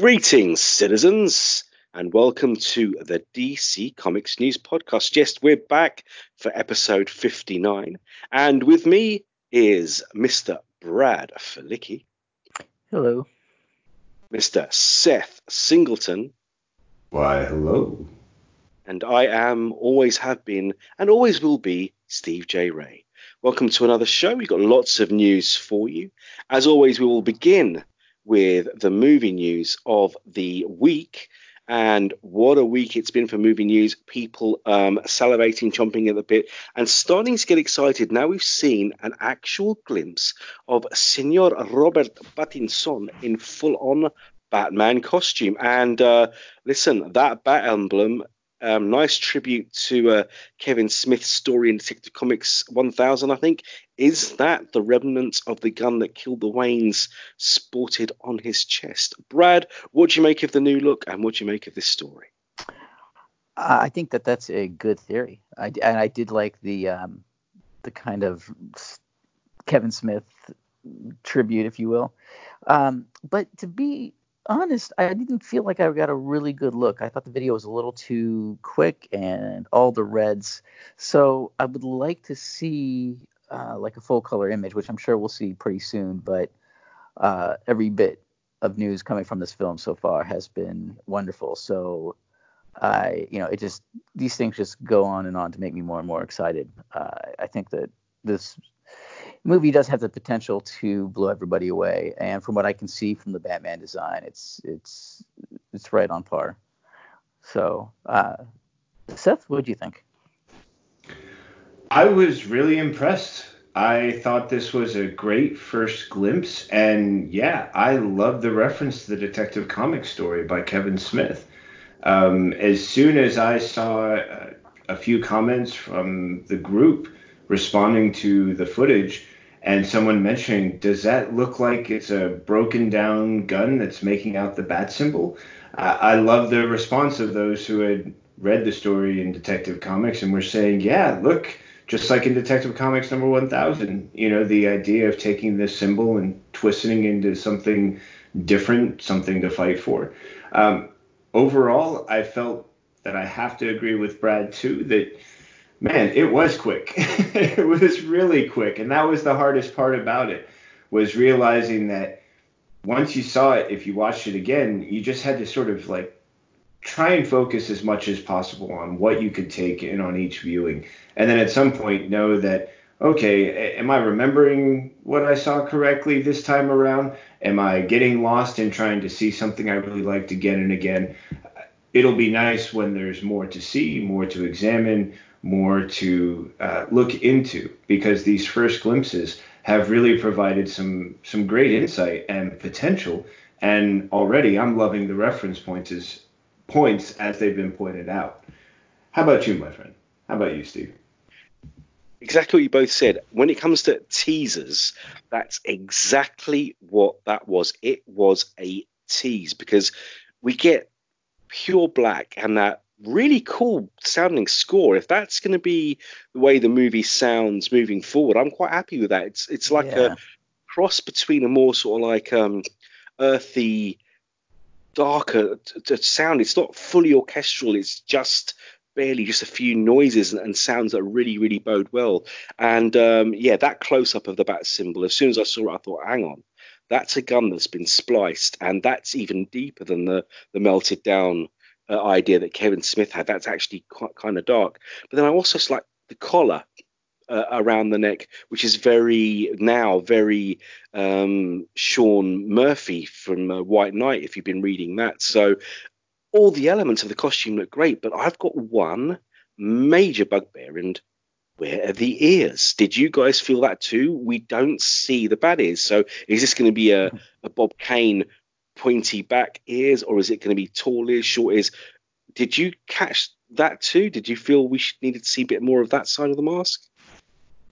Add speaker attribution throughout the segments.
Speaker 1: Greetings, citizens, and welcome to the DC Comics News Podcast. Yes, we're back for episode 59, and with me is Mr. Brad Felicki.
Speaker 2: Hello.
Speaker 1: Mr. Seth Singleton.
Speaker 3: Why, hello.
Speaker 1: And I am, always have been, and always will be Steve J. Ray. Welcome to another show. We've got lots of news for you. As always, we will begin with the movie news of the week. And what a week it's been for movie news. People um, salivating, chomping at the bit, and starting to get excited. Now we've seen an actual glimpse of Senor Robert Pattinson in full on Batman costume. And uh, listen, that bat emblem um, nice tribute to uh, Kevin Smith's story in Detective Comics 1000, I think. Is that the remnants of the gun that killed the Waynes sported on his chest? Brad, what do you make of the new look and what do you make of this story?
Speaker 2: I think that that's a good theory. I, and I did like the um, the kind of Kevin Smith tribute, if you will. Um, but to be honest, I didn't feel like I got a really good look. I thought the video was a little too quick and all the reds. So I would like to see uh, like a full color image, which I'm sure we'll see pretty soon. But uh, every bit of news coming from this film so far has been wonderful. So I, you know, it just these things just go on and on to make me more and more excited. Uh, I think that this movie does have the potential to blow everybody away. And from what I can see from the Batman design, it's it's it's right on par. So, uh, Seth, what do you think?
Speaker 3: I was really impressed. I thought this was a great first glimpse, and yeah, I love the reference to the Detective Comics story by Kevin Smith. Um, as soon as I saw a, a few comments from the group responding to the footage, and someone mentioning, does that look like it's a broken down gun that's making out the bat symbol? Uh, I love the response of those who had read the story in Detective Comics and were saying, yeah, look, just like in Detective Comics number 1000, you know, the idea of taking this symbol and twisting into something different, something to fight for. Um, overall, I felt that I have to agree with Brad too that man, it was quick. it was really quick, and that was the hardest part about it was realizing that once you saw it, if you watched it again, you just had to sort of like try and focus as much as possible on what you could take in on each viewing, and then at some point know that okay, am I remembering what I saw correctly this time around? Am I getting lost in trying to see something I really liked again and again? It'll be nice when there's more to see, more to examine, more to uh, look into because these first glimpses have really provided some some great insight and potential. And already I'm loving the reference points as points as they've been pointed out. How about you, my friend? How about you, Steve?
Speaker 1: Exactly what you both said. When it comes to teasers, that's exactly what that was. It was a tease because we get pure black and that really cool sounding score. If that's going to be the way the movie sounds moving forward, I'm quite happy with that. It's it's like yeah. a cross between a more sort of like um, earthy, darker t- t- sound. It's not fully orchestral. It's just barely just a few noises and, and sounds that really really bode well. And um, yeah, that close up of the bat symbol. As soon as I saw it, I thought, hang on. That's a gun that's been spliced, and that's even deeper than the, the melted down uh, idea that Kevin Smith had. That's actually quite kind of dark. But then I also like the collar uh, around the neck, which is very now very um, Sean Murphy from uh, White Knight. If you've been reading that, so all the elements of the costume look great. But I've got one major bugbear, and where are the ears? Did you guys feel that too? We don't see the bad ears. So is this going to be a, a Bob Kane pointy back ears, or is it going to be tall ears, short ears? Did you catch that too? Did you feel we needed to see a bit more of that side of the mask?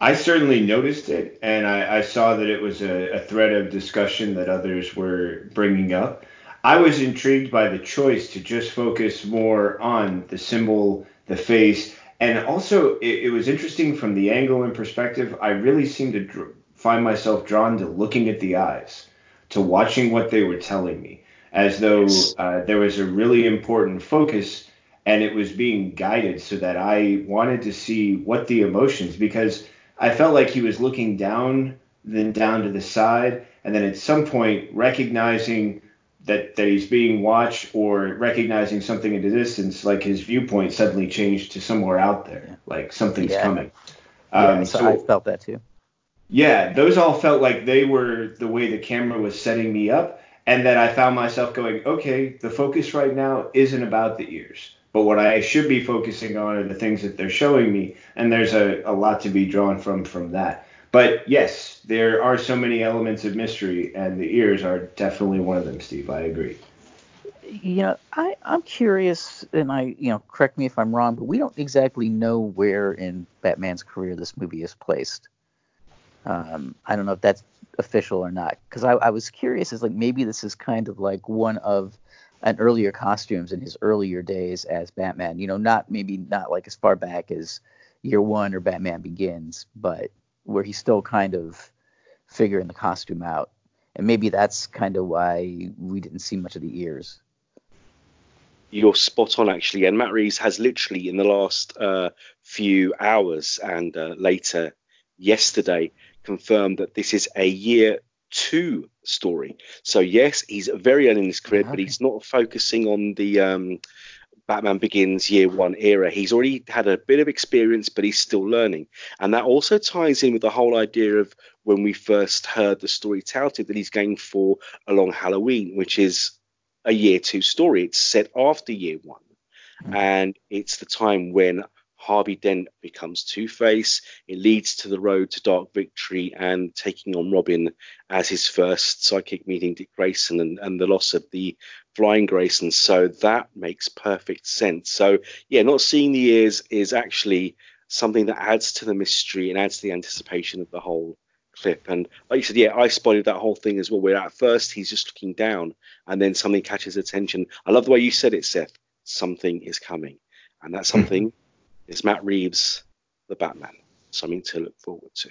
Speaker 3: I certainly noticed it, and I, I saw that it was a, a, thread of discussion that others were bringing up. I was intrigued by the choice to just focus more on the symbol, the face, and also it, it was interesting from the angle and perspective. I really seemed to dr- find myself drawn to looking at the eyes to watching what they were telling me. as though uh, there was a really important focus and it was being guided so that I wanted to see what the emotions because I felt like he was looking down then down to the side and then at some point recognizing that that he's being watched or recognizing something in the distance like his viewpoint suddenly changed to somewhere out there like something's
Speaker 2: Yeah.
Speaker 3: coming
Speaker 2: Yeah,
Speaker 3: um,
Speaker 2: so,
Speaker 3: so
Speaker 2: I felt that too.
Speaker 3: Yeah, those all felt like they were the way the camera was setting me up, and that I found myself going, okay, the focus right now isn't about the ears, but what I should be focusing on are the things that they're showing me, and there's a, a lot to be drawn from from that. But yes, there are so many elements of mystery, and the ears are definitely one of them, Steve. I agree.
Speaker 2: You know, I, I'm curious, and I, you know, correct me if I'm wrong, but we don't exactly know where in Batman's career this movie is placed. Um, I don't know if that's official or not, because I, I was curious, is like maybe this is kind of like one of an earlier costumes in his earlier days as Batman. You know, not maybe not like as far back as Year One or Batman Begins, but where he's still kind of figuring the costume out. And maybe that's kind of why we didn't see much of the ears.
Speaker 1: You're spot on, actually. And Matt Reeves has literally, in the last uh, few hours and uh, later yesterday, confirmed that this is a year two story. So, yes, he's very early in his career, but he's not focusing on the um, Batman Begins year one era. He's already had a bit of experience, but he's still learning. And that also ties in with the whole idea of when we first heard the story touted that he's going for a long Halloween, which is a year two story. It's set after year one.
Speaker 2: Mhm.
Speaker 1: And it's the time when Harvey Dent becomes Two Face. It leads to the road to Dark Victory and taking on Robin as his first psychic meeting Dick Grayson and, and the loss of the Flying Grayson. So that makes perfect sense. So, yeah, not seeing the ears is actually something that adds to the mystery and adds to the anticipation of the whole clip. And like you said, yeah, I spotted that whole thing as well, where at first he's just looking down and then something catches attention. I love the way you said it, Seth. Something is coming. And that mm-hmm. something is Matt Reeves, the Batman. Something to look forward to.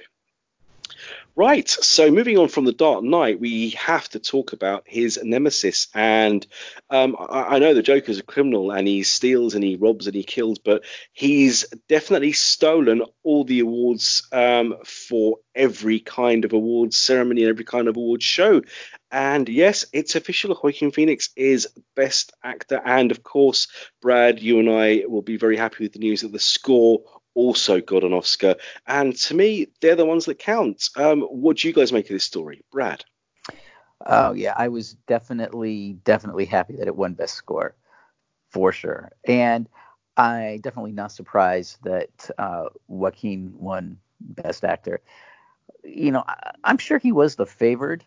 Speaker 1: Right, so moving on from the Dark Knight, we have to talk about his nemesis. And um, I, I know the Joker's a criminal and he steals and he robs and he kills, but he's definitely stolen all the awards um, for every kind of awards ceremony and every kind of awards show. And yes, it's official. Joaquin Phoenix is Best Actor. And of course, Brad, you and I will be very happy with the news that the score also got an Oscar. And to me, they're the ones that count. Um, what do you guys make of this story, Brad?
Speaker 2: Oh yeah, I was definitely definitely happy that it won best score for sure, and I definitely not surprised that uh, Joaquin won best actor. You know, I, I'm sure he was the favored.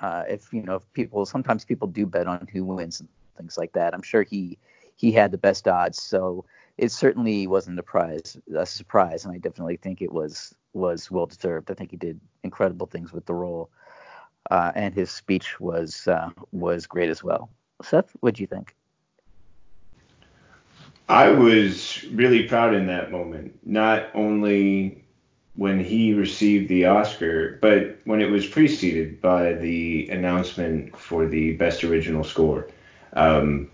Speaker 2: Uh, if you know, if people sometimes people do bet on who wins and things like that. I'm sure he he had the best odds, so it certainly wasn't a prize a surprise, and I definitely think it was was well deserved. I think he did incredible things with the role uh, and his speech was uh, was great as well. Seth, what do you think?
Speaker 3: I was really proud in that moment, not only when he received the Oscar, but when it was preceded by the announcement for the Best Original Score. Um,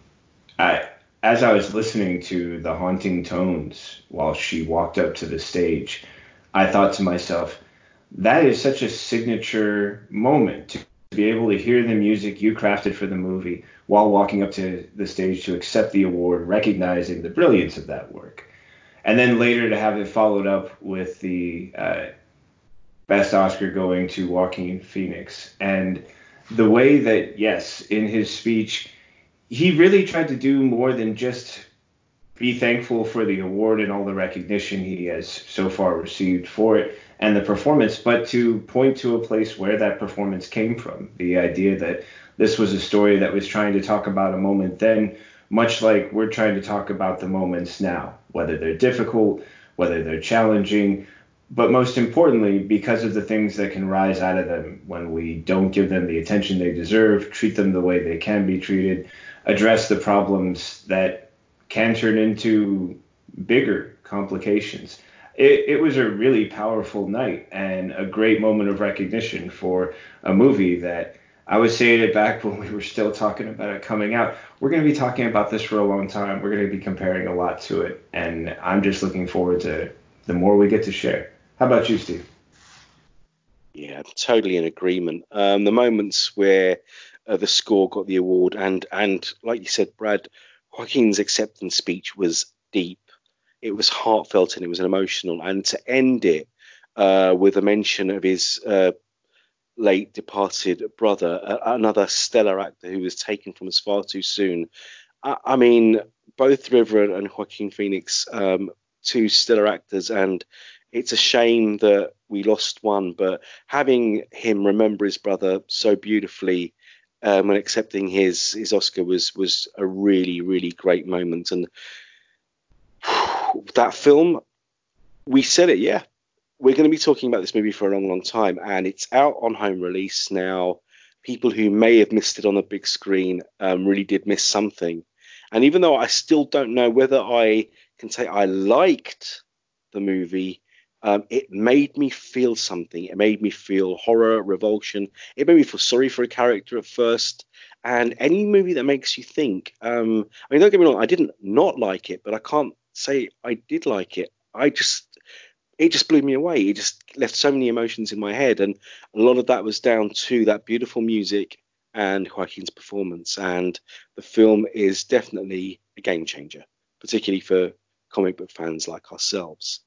Speaker 3: I, as I was listening to the haunting tones while she walked up to the stage, I thought to myself, that is such a signature moment to be able to hear the music you crafted for the movie while walking up to the stage to accept the award, recognizing the brilliance of that work. And then later to have it followed up with the uh, best Oscar going to Joaquin Phoenix. And the way that, yes, in his speech, he really tried to do more than just be thankful for the award and all the recognition he has so far received for it and the performance, but to point to a place where that performance came from. The idea that this was a story that was trying to talk about a moment then, much like we're trying to talk about the moments now, whether they're difficult, whether they're challenging, but most importantly, because of the things that can rise out of them when we don't give them the attention they deserve, treat them the way they can be treated, address the problems that can turn into bigger complications. It, it, was a really powerful night and a great moment of recognition for a movie that I was saying it back when we were still talking about it coming out. We're going to be talking about this for a long time. We're going to be comparing a lot to it, and I'm just looking forward to the more we get to share. How about you, Steve?
Speaker 1: Yeah, totally in agreement. Um, the moments where uh, the score got the award, and and like you said, Brad, Joaquin's acceptance speech was deep. It was heartfelt and it was emotional, and to end it uh, with a mention of his uh, late departed brother, another stellar actor who was taken from us far too soon. I, I mean, both River and Joaquin Phoenix, um, two stellar actors, and it's a shame that we lost one, but having him remember his brother so beautifully um, and accepting his his Oscar was was a really really great moment. And that film, we said it, yeah, we're going to be talking about this movie for a long long time, and it's out on home release now. People who may have missed it on the big screen um, really did miss something. And even though I still don't know whether I can say I liked the movie, um, it made me feel something. It made me feel horror, revulsion. It made me feel sorry for a character at first. And any movie that makes you think, um, I mean, don't get me wrong, I didn't not like it, but I can't say I did like it. I just, it just blew me away. It just left so many emotions in my head. And a lot of that was down to that beautiful music and Joaquin's performance. And the film is definitely a game changer, particularly for comic book fans like ourselves.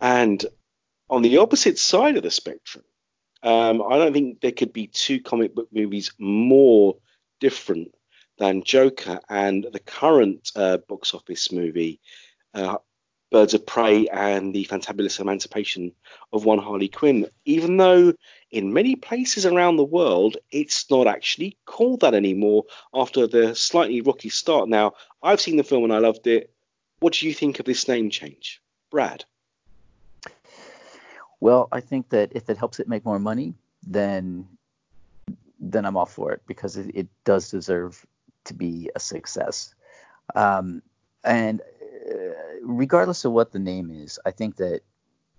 Speaker 1: And on the opposite side of the spectrum, um, I don't think there could be two comic book movies more different than Joker and the current uh, box office movie, uh, Birds of Prey and the Fantabulous Emancipation of One Harley Quinn. Even though in many places around the world it's not actually called that anymore after the slightly rocky start. Now, I've seen the film and I loved it. What do you think of this name change, Brad?
Speaker 2: Well, I think that if it helps it make more money, then then I'm all for it because it, it does deserve to be a success. Um, and uh, regardless of what the name is, I think that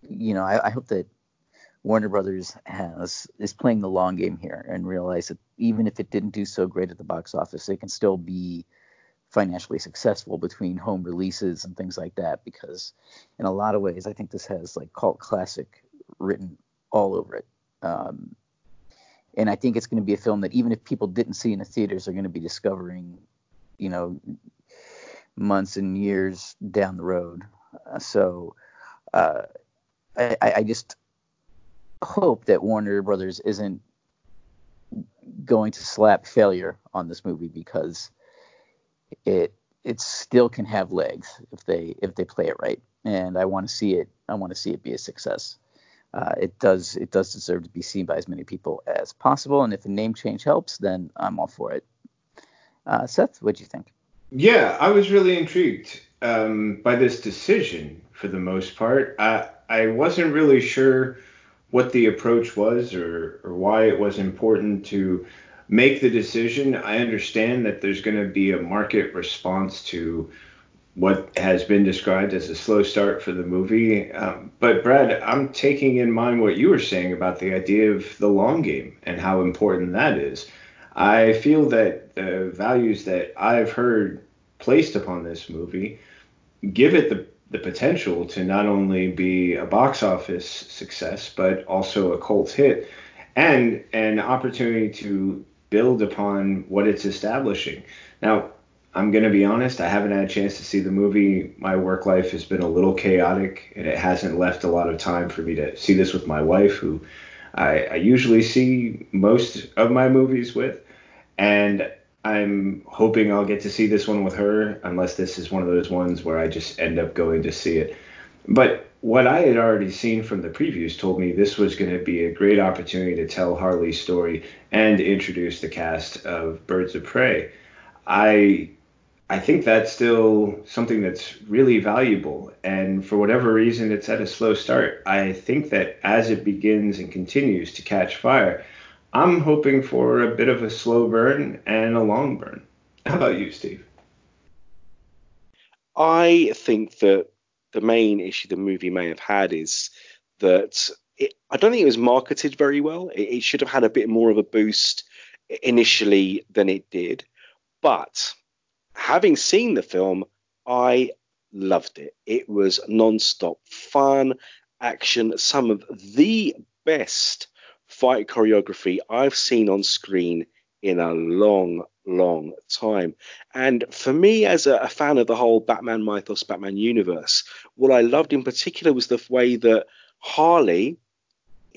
Speaker 2: you know I, I hope that Warner Brothers has is playing the long game here and realize that even if it didn't do so great at the box office, it can still be financially successful between home releases and things like that because in a lot of ways I think this has like cult classic written all over it. Um, and I think it's going to be a film that even if people didn't see in the theaters, they're going to be discovering, you know, months and years down the road. Uh, so uh, I, I just hope that Warner Brothers isn't going to slap failure on this movie because it it still can have legs if they if they play it right. And I want to see it. I want to see it be a success uh, it does it does deserve to be seen by as many people as possible. And if a name change helps, then I'm all for it. Uh, Seth, what do you think?
Speaker 3: Yeah, I was really intrigued um, by this decision for the most part. I I wasn't really sure what the approach was or, or why it was important to make the decision. I understand that there's going to be a market response to what has been described as a slow start for the movie. Um, but Brad, I'm taking in mind what you were saying about the idea of the long game and how important that is. I feel that the values that I've heard placed upon this movie give it the, the potential to not only be a box office success, but also a cult hit and an opportunity to build upon what it's establishing. Now, I'm going to be honest, I haven't had a chance to see the movie. My work life has been a little chaotic, and it hasn't left a lot of time for me to see this with my wife, who I, I usually see most of my movies with. And I'm hoping I'll get to see this one with her, unless this is one of those ones where I just end up going to see it. But what I had already seen from the previews told me this was going to be a great opportunity to tell Harley's story and introduce the cast of Birds of Prey. I I think that's still something that's really valuable. And for whatever reason, it's at a slow start. I think that as it begins and continues to catch fire, I'm hoping for a bit of a slow burn and a long burn. How about you, Steve?
Speaker 1: I think that the main issue the movie may have had is that it, I don't think it was marketed very well. It, it should have had a bit more of a boost initially than it did. But having seen the film, I loved it. It was non-stop fun, action, some of the best fight choreography I've seen on screen in a long, long time. And for me, as a, a, fan of the whole Batman mythos, Batman universe, what I loved in particular was the way that Harley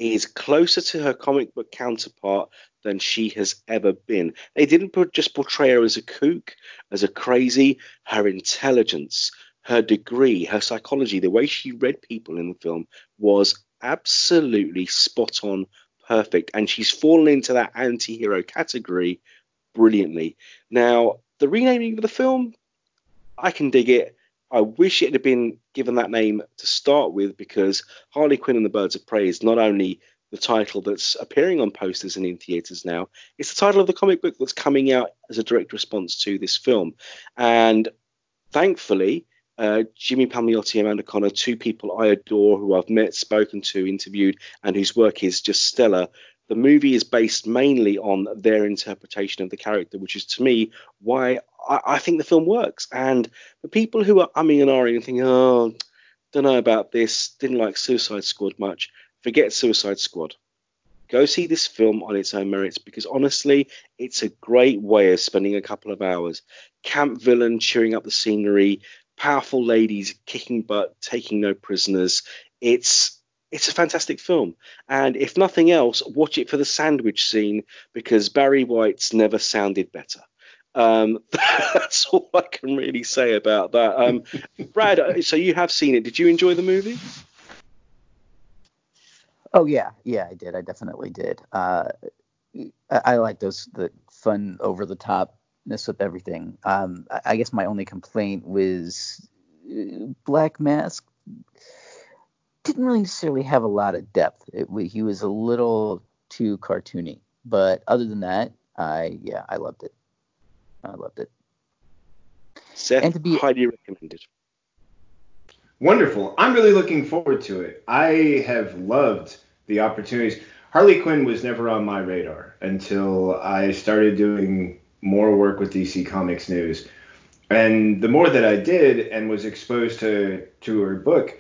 Speaker 1: is closer to her comic book counterpart than she has ever been. They didn't just portray her as a kook, as a crazy. Her intelligence, her degree, her psychology, the way she read people in the film was absolutely spot on, perfect. And she's fallen into that anti hero category brilliantly. Now, the renaming of the film, I can dig it. I wish it had been given that name to start with because Harley Quinn and the Birds of Prey is not only the title that's appearing on posters and in theaters now, it's the title of the comic book that's coming out as a direct response to this film. And thankfully, uh, Jimmy Palmiotti, and Amanda Conner, two people I adore who I've met, spoken to, interviewed, and whose work is just stellar. The movie is based mainly on their interpretation of the character, which is to me why I, I think the film works. And the people who are umming and ahhing and thinking, oh, don't know about this, didn't like Suicide Squad much, forget Suicide Squad. Go see this film on its own merits because honestly, it's a great way of spending a couple of hours. Camp villain cheering up the scenery, powerful ladies kicking butt, taking no prisoners. It's it's a fantastic film. And if nothing else, watch it for the sandwich scene because Barry White's never sounded better. Um, that's all I can really say about that. Um, Brad, uh, so you have seen it. Did you enjoy the movie?
Speaker 2: Oh yeah, yeah, I did. I definitely did. Uh, I, I like those the fun, over the topness with everything. Um, I, I guess my only complaint was uh, Black Mask didn't really necessarily have a lot of depth. It, he was a little too cartoony, but other than that, I yeah, I loved it. I loved it.
Speaker 1: Seth, and to be highly recommended.
Speaker 3: Wonderful. I'm really looking forward to it. I have loved the opportunities. Harley Quinn was never on my radar until I started doing more work with DC Comics News. And the more that I did and was exposed to to her book,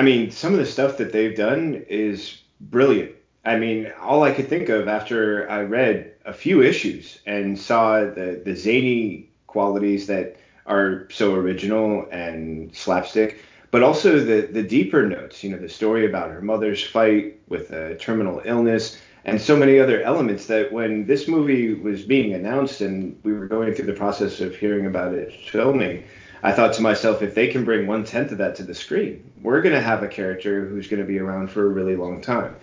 Speaker 3: I mean, some of the stuff that they've done is brilliant. I mean, all I could think of after I read a few issues and saw the the zany qualities that are so original and slapstick, but also the the deeper notes. You know, the story about her mother's fight with a terminal illness and so many other elements that when this movie was being announced and we were going through the process of hearing about it filming, I thought to myself, if they can bring one tenth of that to the screen, we're going to have a character who's going to be around for a really long time.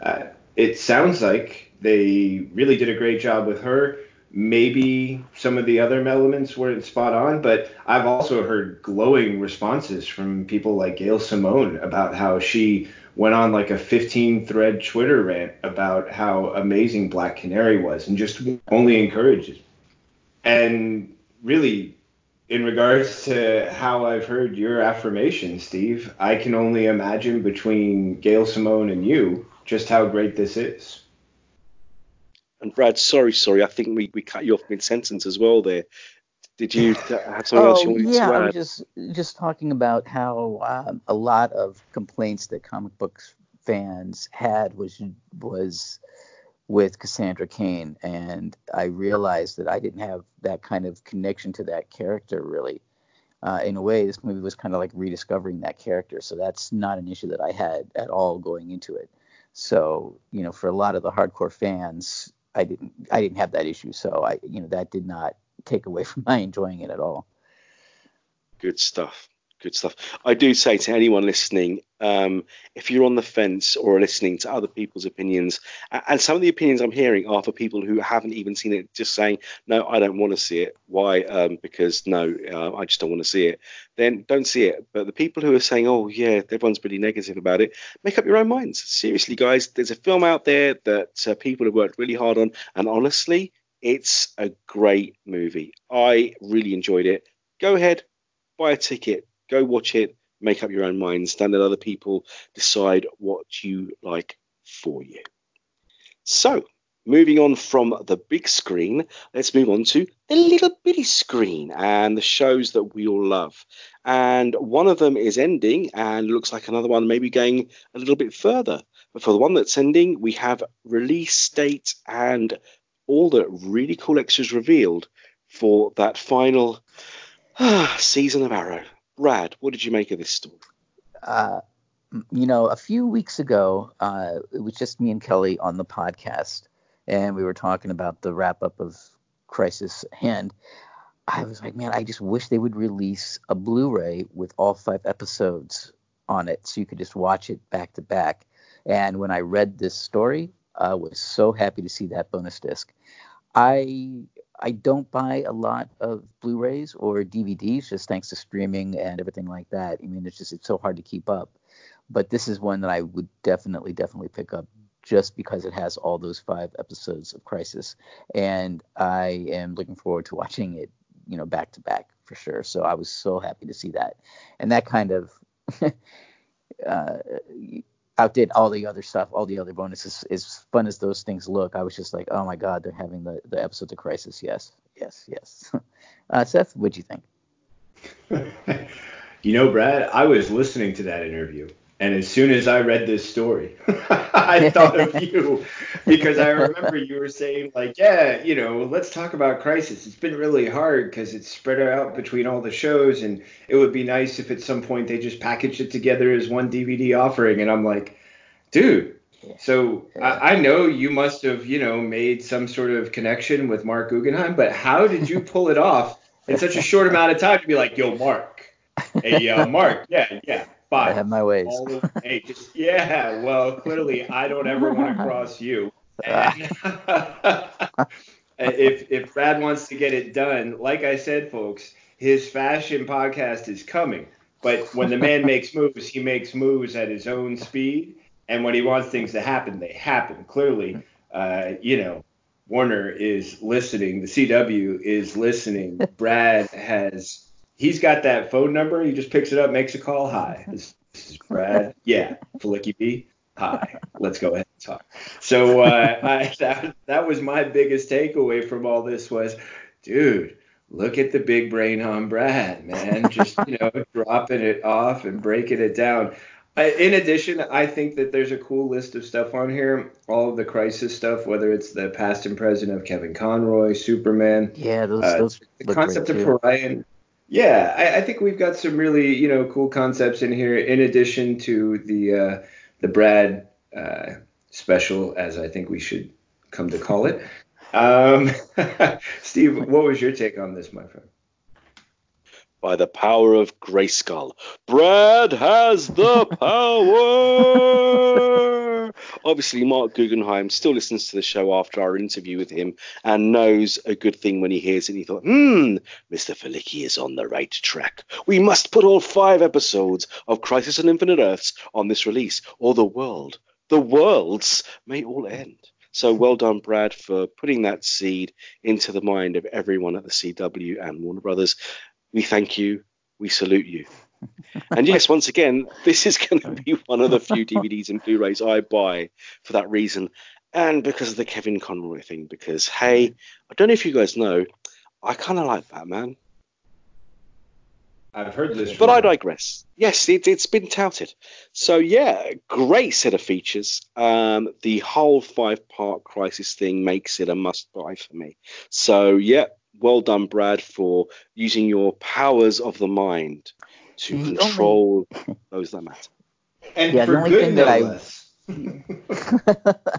Speaker 3: Uh, it sounds like they really did a great job with her. Maybe some of the other elements weren't spot on, but I've also heard glowing responses from people like Gail Simone about how she went on like a 15 thread Twitter rant about how amazing Black Canary was and just only encourages. And really, in regards to how I've heard your affirmation, Steve, I can only imagine between Gail Simone and you just how great this is.
Speaker 1: And Brad, sorry, sorry, I think we, we cut you off mid sentence as well there. Did you have something
Speaker 2: oh,
Speaker 1: else you wanted
Speaker 2: yeah,
Speaker 1: to
Speaker 2: add? I was just just talking about how um, a lot of complaints that comic books fans had was was with Cassandra Cain, and I realized that I didn't have that kind of connection to that character really. Uh, in a way, this movie was kind of like rediscovering that character, so that's not an issue that I had at all going into it. So, you know, for a lot of the hardcore fans, I didn't I didn't have that issue, so I you know that did not take away from my enjoying it at all.
Speaker 1: Good stuff. Good stuff. I do say to anyone listening, um, if you're on the fence or listening to other people's opinions, and some of the opinions I'm hearing are for people who haven't even seen it, just saying, no, I don't want to see it. Why? Um, because no, uh, I just don't want to see it. Then don't see it. But the people who are saying, oh, yeah, everyone's pretty negative about it, make up your own minds. Seriously, guys, there's a film out there that uh, people have worked really hard on. And honestly, it's a great movie. I really enjoyed it. Go ahead, buy a ticket Go watch it, make up your own minds, and let other people decide what you like for you. So, moving on from the big screen, let's move on to the little bitty screen and the shows that we all love. And one of them is ending and looks like another one maybe going a little bit further. But for the one that's ending, we have release date and all the really cool extras revealed for that final season of Arrow. Brad, what did you make of this story?
Speaker 2: Uh, you know, a few weeks ago, uh, it was just me and Kelly on the podcast, and we were talking about the wrap up of Crisis. Hand. I was like, man, I just wish they would release a Blu ray with all five episodes on it so you could just watch it back to back. And when I read this story, I was so happy to see that bonus disc. I I don't buy a lot of Blu-rays or DVDs just thanks to streaming and everything like that. I mean, it's just it's so hard to keep up. But this is one that I would definitely definitely pick up just because it has all those five episodes of Crisis, and I am looking forward to watching it, you know, back to back for sure. So I was so happy to see that, and that kind of uh, outdid all the other stuff, all the other bonuses. As fun as those things look, I was just like, oh my god, they're having the the episodes of Crisis. Yes, yes, yes. Uh, Seth, what'd you think?
Speaker 3: you know, Brad, I was listening to that interview. And as soon as I read this story, I thought of you because I remember you were saying, like, yeah, you know, let's talk about Crisis. It's been really hard because it's spread out between all the shows, and it would be nice if at some point they just packaged it together as one DVD offering. And I'm like, dude. So I, I, know you must have, you know, made some sort of connection with Marc Guggenheim, but how did you pull it off in such a short amount of time to be like, yo, Marc? hey, uh, Marc, yeah, yeah, bye.
Speaker 2: I have my ways.
Speaker 3: Yeah. Well, clearly I don't ever want to cross you. And, if if Brad wants to get it done, like I said, folks, his fashion podcast is coming. But when the man makes moves, he makes moves at his own speed and when he wants things to happen, they happen. Clearly, uh, you know, Warner is listening. The CW is listening. Brad has he's got that phone number. He just picks it up, makes a call. Hi, this, this is Brad. Yeah, Flicky B. Hi, let's go ahead and talk. So uh, I, that that was my biggest takeaway from all this was, dude, look at the big brain on Brad, man. Just you know, dropping it off and breaking it down in addition, I think that there's a cool list of stuff on here. All of the crisis stuff, whether it's the past and present of Kevin Conroy, Superman.
Speaker 2: Yeah, those, uh, those
Speaker 3: the concept of Orion. Yeah, I, I, think we've got some really you know cool concepts in here. In addition to the uh, the Brad uh, special, as I think we should come to call it. Um, Steve, what was your take on this, my friend?
Speaker 1: by the power of Grayskull. Brad has the power! Obviously, Marc Guggenheim still listens to the show after our interview with him and knows a good thing when he hears it. And he thought, hmm, Mr. Felicki is on the right track. We must put all five episodes of Crisis on Infinite Earths on this release, or the world, the worlds may all end. So well done, Brad, for putting that seed into the mind of everyone at the CW and Warner Brothers we thank you, we salute you. and yes, once again, this is going to be one of the few DVDs and Blu-rays I buy for that reason, and because of the Kevin Conroy thing. Because hey, I don't know if you guys know, I kind of like Batman.
Speaker 3: I've heard this,
Speaker 1: but I digress. Yes, it, has been touted. So yeah, great set of features. Um, the whole five-part Crisis thing makes it a must-buy for me. So yeah, well done, Brad, for using your powers of the mind to the control only... those that matter.
Speaker 3: And yeah, for the only good, thing that
Speaker 2: I.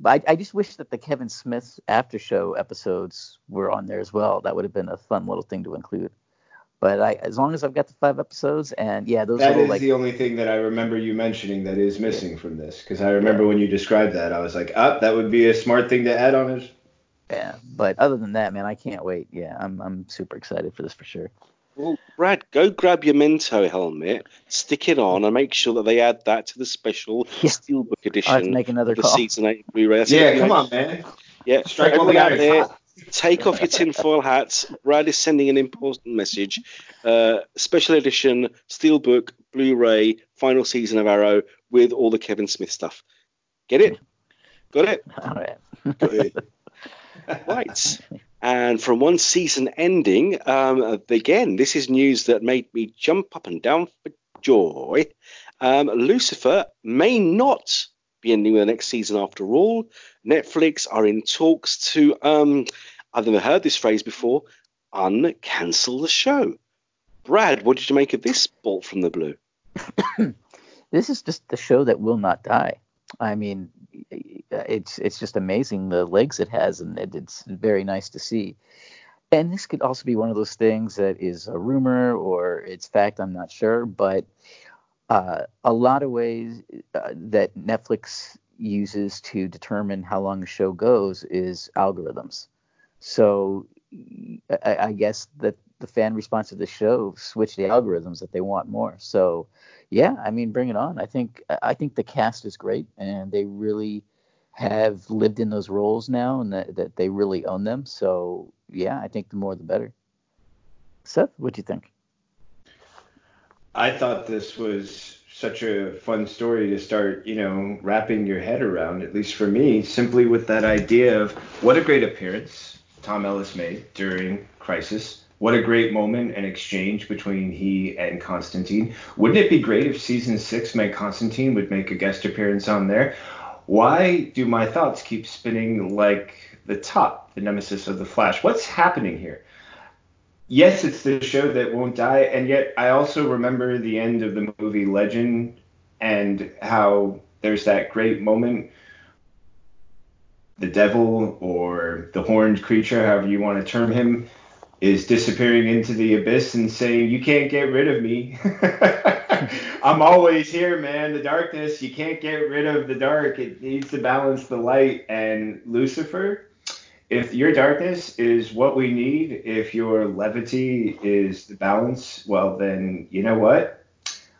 Speaker 2: but I, I, just wish that the Kevin Smith after show episodes were on there as well. That would have been a fun little thing to include. But I, as long as I've got the five episodes, and yeah, those.
Speaker 3: That
Speaker 2: is
Speaker 3: like, the only thing that I remember you mentioning that is missing from this, because I remember yeah. when you described that, I was like, ah, that would be a smart thing to add on his
Speaker 2: yeah, but other than that, man, I can't wait. Yeah, I'm I'm super excited for this for sure.
Speaker 1: Well, Brad, go grab your Mento helmet, stick it on, and make sure that they add that to the special yeah. Steelbook edition. I have
Speaker 2: to make another
Speaker 1: the
Speaker 2: call.
Speaker 1: season eight Blu-ray.
Speaker 3: yeah, come on, man.
Speaker 1: Yeah, strike while the out there. Take off your tinfoil hats. Brad is sending an important message. Uh, special edition Steelbook Blu-ray final season of Arrow with all the Kevin Smith stuff. Get it? Got it?
Speaker 2: All right.
Speaker 1: right. And from one season ending, um, again, this is news that made me jump up and down for joy. Um, Lucifer may not be ending with the next season after all. Netflix are in talks to, um, I've never heard this phrase before, uncancel the show. Brad, what did you make of this bolt from the blue?
Speaker 2: this is just the show that will not die. I mean, it's it's just amazing the legs it has, and it, it's very nice to see. And this could also be one of those things that is a rumor or it's fact. I'm not sure, but uh, a lot of ways uh, that Netflix uses to determine how long a show goes is algorithms. So I, I guess that the fan response to the show switch the algorithms that they want more. So yeah, I mean, bring it on. I think I think the cast is great, and they really have lived in those roles now, and that, that they really own them. So yeah, I think the more the better. Seth, what do you think?
Speaker 3: I thought this was such a fun story to start, you know, wrapping your head around, at least for me, simply with that idea of what a great appearance Tom Ellis made during Crisis what a great moment and exchange between he and Constantine. Wouldn't it be great if season six meant Constantine would make a guest appearance on there? Why do my thoughts keep spinning like the top, the nemesis of the Flash? What's happening here? Yes, it's the show that won't die, and yet I also remember the end of the movie Legend and how there's that great moment the devil or the horned creature, however you want to term him, is disappearing into the abyss and saying, You can't get rid of me. I'm always here, man. The darkness, you can't get rid of the dark. It needs to balance the light. And Lucifer, if your darkness is what we need, if your levity is the balance, well, then you know what?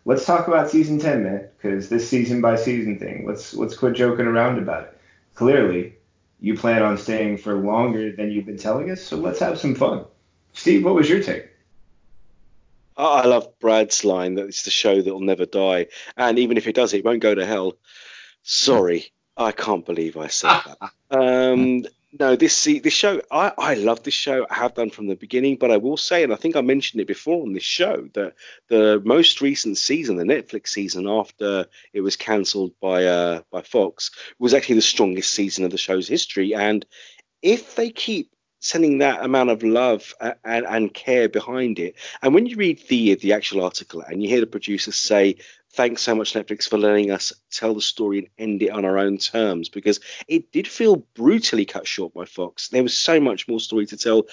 Speaker 3: Let's talk about season 10, man, because this season by season thing, let's let's quit joking around about it. Clearly, you plan on staying for longer than you've been telling us, so let's have some fun. Steve, what was your take?
Speaker 1: I love Brad's line that it's the show that will never die, and even if it does, it won't go to hell. Sorry, I can't believe I said that. Um, no, this this show, I, I love this show. I have done from the beginning, but I will say, and I think I mentioned it before on this show, that the most recent season, the Netflix season after it was cancelled by uh, by Fox, was actually the strongest season of the show's history. And if they keep sending that amount of love and, and, care behind it. And when you read the the actual article and you hear the producers say, "Thanks so much, Netflix, for letting us tell the story and end it on our own terms," because it did feel brutally cut short by Fox. There was so much more story to tell,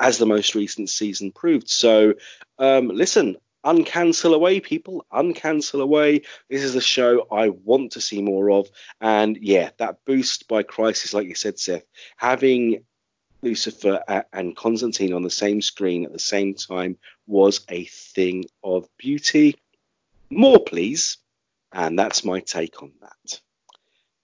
Speaker 1: as the most recent season proved. So, um, listen. Uncancel away, people. Uncancel away. This is a show I want to see more of. And yeah, that boost by Crisis, like you said, Seth, having Lucifer and Constantine on the same screen at the same time was a thing of beauty. More, please. And that's my take on that.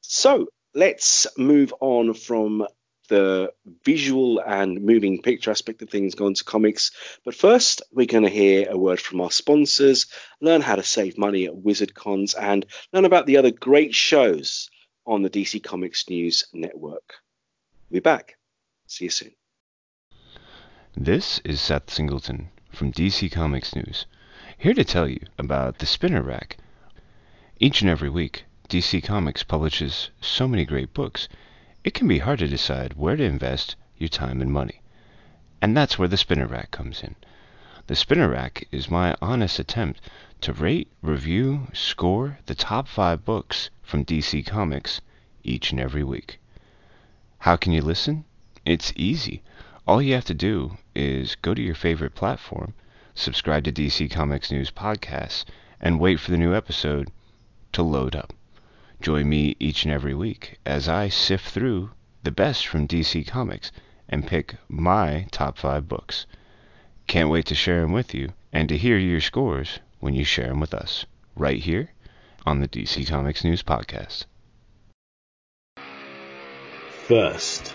Speaker 1: So let's move on from the visual and moving picture aspect of things going to comics. But first, we're going to hear a word from our sponsors, learn how to save money at Wizard Cons, and learn about the other great shows on the DC Comics News Network. We'll be back. See you soon.
Speaker 4: This is Seth Singleton from DC Comics News, here to tell you about the Spinner Rack. Each and every week, DC Comics publishes so many great books, it can be hard to decide where to invest your time and money. And that's where the Spinner Rack comes in. The Spinner Rack is my honest attempt to rate, review, score the top five books from DC Comics each and every week. How can you listen? It's easy. All you have to do is go to your favorite platform, subscribe to DC Comics News Podcasts, and wait for the new episode to load up. Join me each and every week as I sift through the best from DC Comics and pick my top five books. Can't wait to share them with you and to hear your scores when you share them with us, right here on the DC Comics News Podcast.
Speaker 5: First,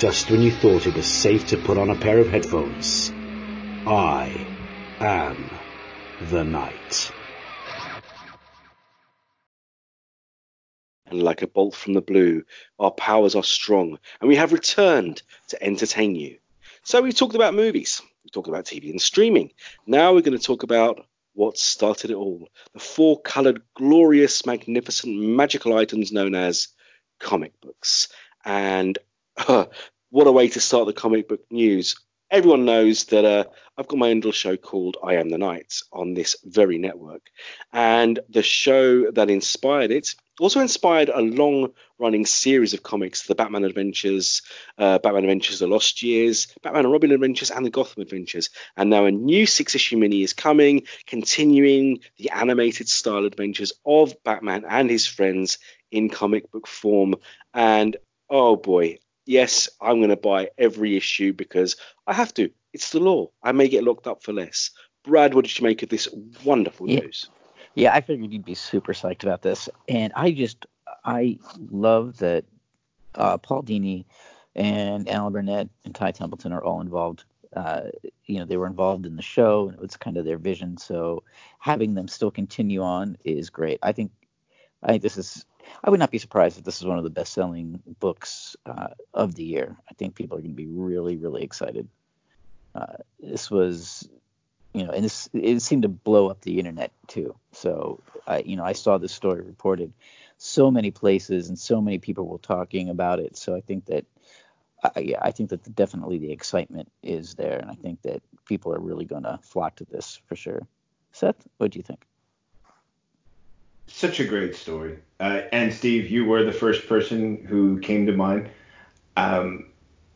Speaker 5: Just when you thought it was safe to put on a pair of headphones, I am the night.
Speaker 1: and like a bolt from the blue, our powers are strong, and we have returned to entertain you. So we've talked about movies, we've talked about TV and streaming. Now we're going to talk about what started it all the four colored, glorious, magnificent, magical items known as comic books. And what a way to start the comic book news. Everyone knows that uh, I've got my own little show called I Am the Knight on this very network. And the show that inspired it also inspired a long running series of comics the Batman Adventures, uh, Batman Adventures The Lost Years, Batman and Robin Adventures, and the Gotham Adventures. And now a new six issue mini is coming, continuing the animated style adventures of Batman and his friends in comic book form. And oh boy, yes, I'm going to buy every issue because I have to. It's the law. I may get locked up for less. Brad, what did you make of this wonderful
Speaker 2: Yeah.
Speaker 1: news?
Speaker 2: Yeah, I figured you'd be super psyched about this, and I just I love that uh, Paul Dini and Alan Burnett and Ty Templeton are all involved. Uh, you know, they were involved in the show, and it was kind of their vision. So having them still continue on is great. I think I think this is. I would not be surprised if this is one of the best-selling books uh, of the year. I think people are going to be really, really excited. Uh, this was you know, and this it seemed to blow up the internet too. So I, you know, I saw this story reported so many places and so many people were talking about it. So I think that, I, I think that definitely the excitement is there, and I think that people are really going to flock to this for sure. Seth, what do you think?
Speaker 3: Such a great story. Uh, and Steve, you were the first person who came to mind. Um,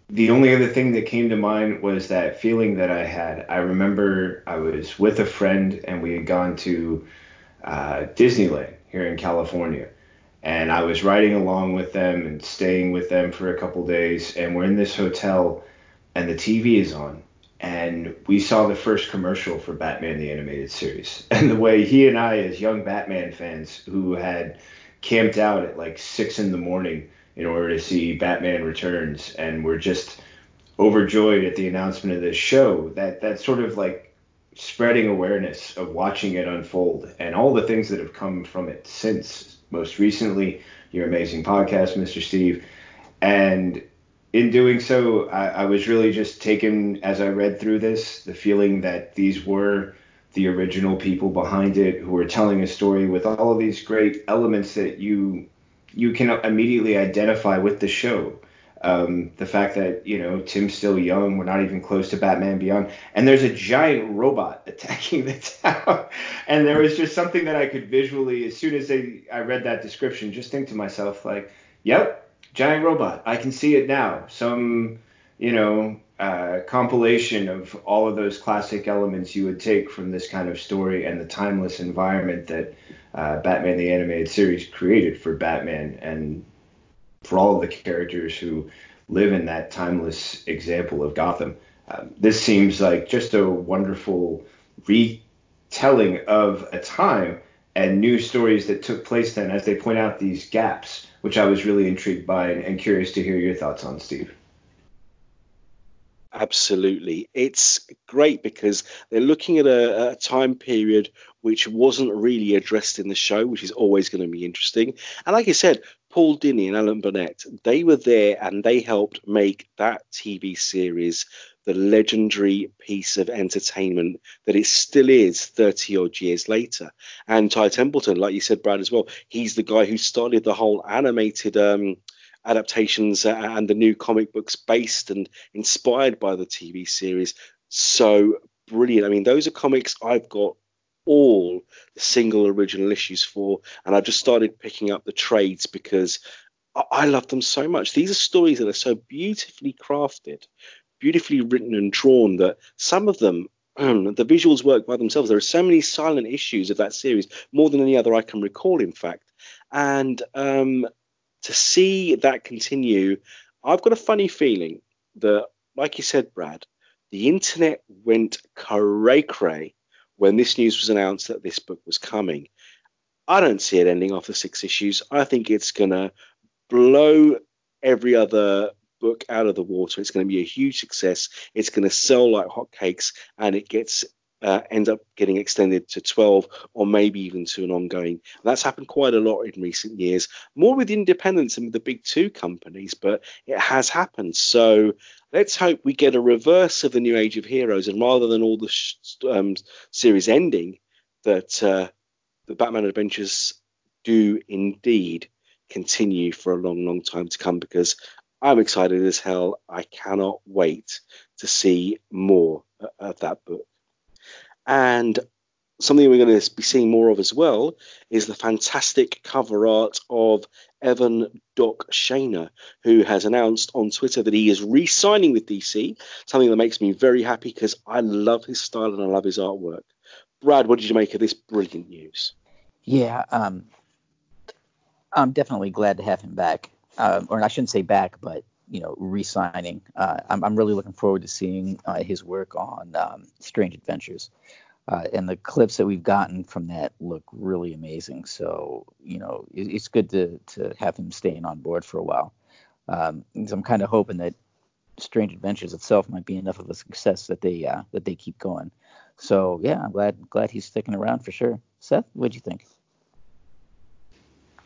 Speaker 3: the only other thing that came to mind was that feeling that I had. I remember I was with a friend and we had gone to uh, Disneyland here in California. And I was riding along with them and staying with them for a couple days. And we're in this hotel and the TV is on. And we saw the first commercial for Batman the Animated Series. And the way he and I, as young Batman fans who had camped out at like six in the morning in order to see Batman Returns, and we're just overjoyed at the announcement of this show. That that sort of like spreading awareness of watching it unfold and all the things that have come from it since. Most recently, your amazing podcast, Mr. Steve, and in doing so, I, I was really just taken as I read through this, the feeling that these were the original people behind it who were telling a story with all of these great elements that you you can immediately identify with the show. Um, the fact that you know Tim's still young, we're not even close to Batman Beyond, and there's a giant robot attacking the town, and there was just something that I could visually, as soon as they, I read that description, just think to myself like, yep, giant robot, I can see it now. Some you know uh, compilation of all of those classic elements you would take from this kind of story and the timeless environment that uh, Batman the Animated Series created for Batman and for all of the characters who live in that timeless example of Gotham. Um, this seems like just a wonderful retelling of a time and new stories that took place then as they point out these gaps, which I was really intrigued by and, and curious to hear your thoughts on, Steve.
Speaker 1: Absolutely. It's great because they're looking at a, a, time period which wasn't really addressed in the show, which is always going to be interesting. And like I said, Paul Dini and Alan Burnett, they were there and they helped make that TV series the legendary piece of entertainment that it still is 30 odd years later. And Ty Templeton, like you said, Brad, as well, he's the guy who started the whole animated. Um, adaptations and the new comic books based and inspired by the TV series. So brilliant. I mean, those are comics I've got all the single original issues for, and I've just started picking up the trades because I love them so much. These are stories that are so beautifully crafted, beautifully written and drawn that some of them um, the visuals work by themselves. There are so many silent issues of that series, more than any other I can recall, in fact. And um, to see that continue, I've got a funny feeling that, like you said, Brad, the internet went cray cray when this news was announced that this book was coming. I don't see it ending after six issues. I think it's gonna blow every other book out of the water. It's going to be a huge success. It's going to sell like hotcakes, and it gets uh, ends up getting extended to 12 or maybe even to an ongoing. And that's happened quite a lot in recent years, more with independents and with the big two companies, but it has happened. So let's hope we get a reverse of the new Age of Heroes, and rather than all the sh- um, series ending, that uh, the Batman Adventures do indeed continue for a long, long time to come because I'm excited as hell. I cannot wait to see more of that book. And something we're going to be seeing more of as well is the fantastic cover art of Evan Doc Shaner, who has announced on Twitter that he is re signing with DC, something that makes me very happy because I love his style and I love his artwork. Brad, what did you make of this brilliant news?
Speaker 2: Yeah, um, I'm definitely glad to have him back. Uh, or I shouldn't say back, but you know, re-signing. Uh, I'm, I'm really looking forward to seeing uh, his work on um, Strange Adventures. Uh, and the clips that we've gotten from that look really amazing. So, you know, it, it's good to, to have him staying on board for a while. Um, I'm kind of hoping that Strange Adventures itself might be enough of a success that they uh, that they keep going. So, yeah, I'm glad glad he's sticking around for sure. Seth, what'd you think?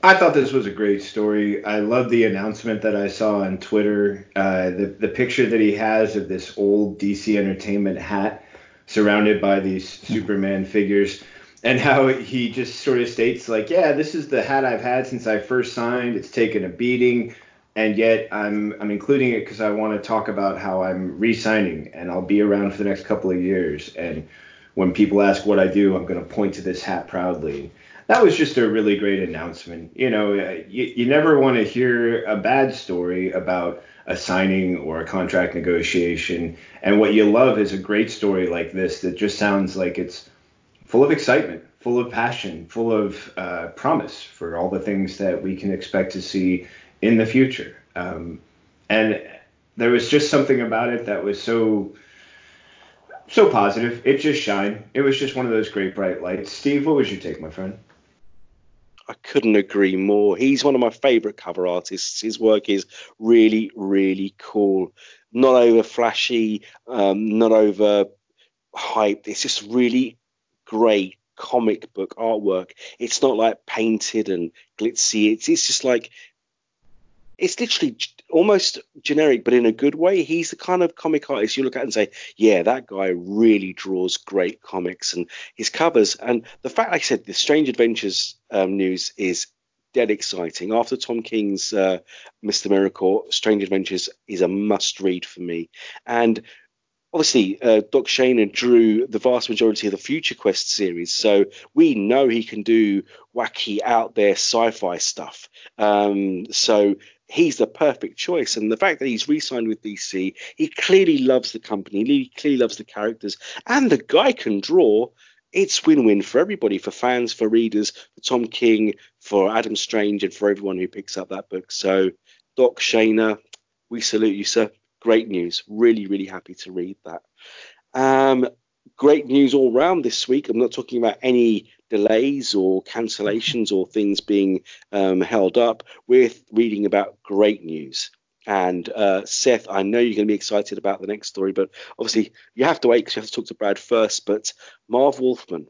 Speaker 3: I thought this was a great story. I love the announcement that I saw on Twitter. Uh, the the picture that he has of this old DC Entertainment hat surrounded by these Superman figures, and how he just sort of states like, yeah, this is the hat I've had since I first signed. It's taken a beating, and yet I'm I'm including it because I want to talk about how I'm re-signing and I'll be around for the next couple of years. And when people ask what I do, I'm going to point to this hat proudly that was just a really great announcement. You know, uh, you, you never want to hear a bad story about a signing or a contract negotiation. And what you love is a great story like this that just sounds like it's full of excitement, full of passion, full of uh, promise for all the things that we can expect to see in the future. Um, and there was just something about it that was so so positive. It just shined. It was just one of those great bright lights. Steve, what was your take, my friend?
Speaker 1: I couldn't agree more. He's one of my favorite cover artists. His work is really, really cool. Not over flashy, um, not over hyped. It's just really great comic book artwork. It's not like painted and glitzy. It's, it's just like it's literally almost generic, but in a good way. He's the kind of comic artist you look at and say, yeah, that guy really draws great comics and his covers. And the fact, like I said, the Strange Adventures um, news is dead exciting. After Tom King's uh, Mr. Miracle, Strange Adventures is a must read for me. And obviously, uh, Doc Shaner drew the vast majority of the Future Quest series, so we know he can do wacky, out there sci fi stuff. Um, so he's the perfect choice. And the fact that he's re-signed with DC, he clearly loves the company, he clearly loves the characters, and the guy can draw. It's win-win for everybody, for fans, for readers, for Tom King, for Adam Strange, and for everyone who picks up that book. So, Doc Shaner, we salute you, sir. Great news. Really, really happy to read that. Um, great news all round this week. I'm not talking about any delays or cancellations or things being um, held up. We're reading about great news. And uh, Seth, I know you're going to be excited about the next story, but obviously you have to wait because you have to talk to Brad first. But Marv Wolfman,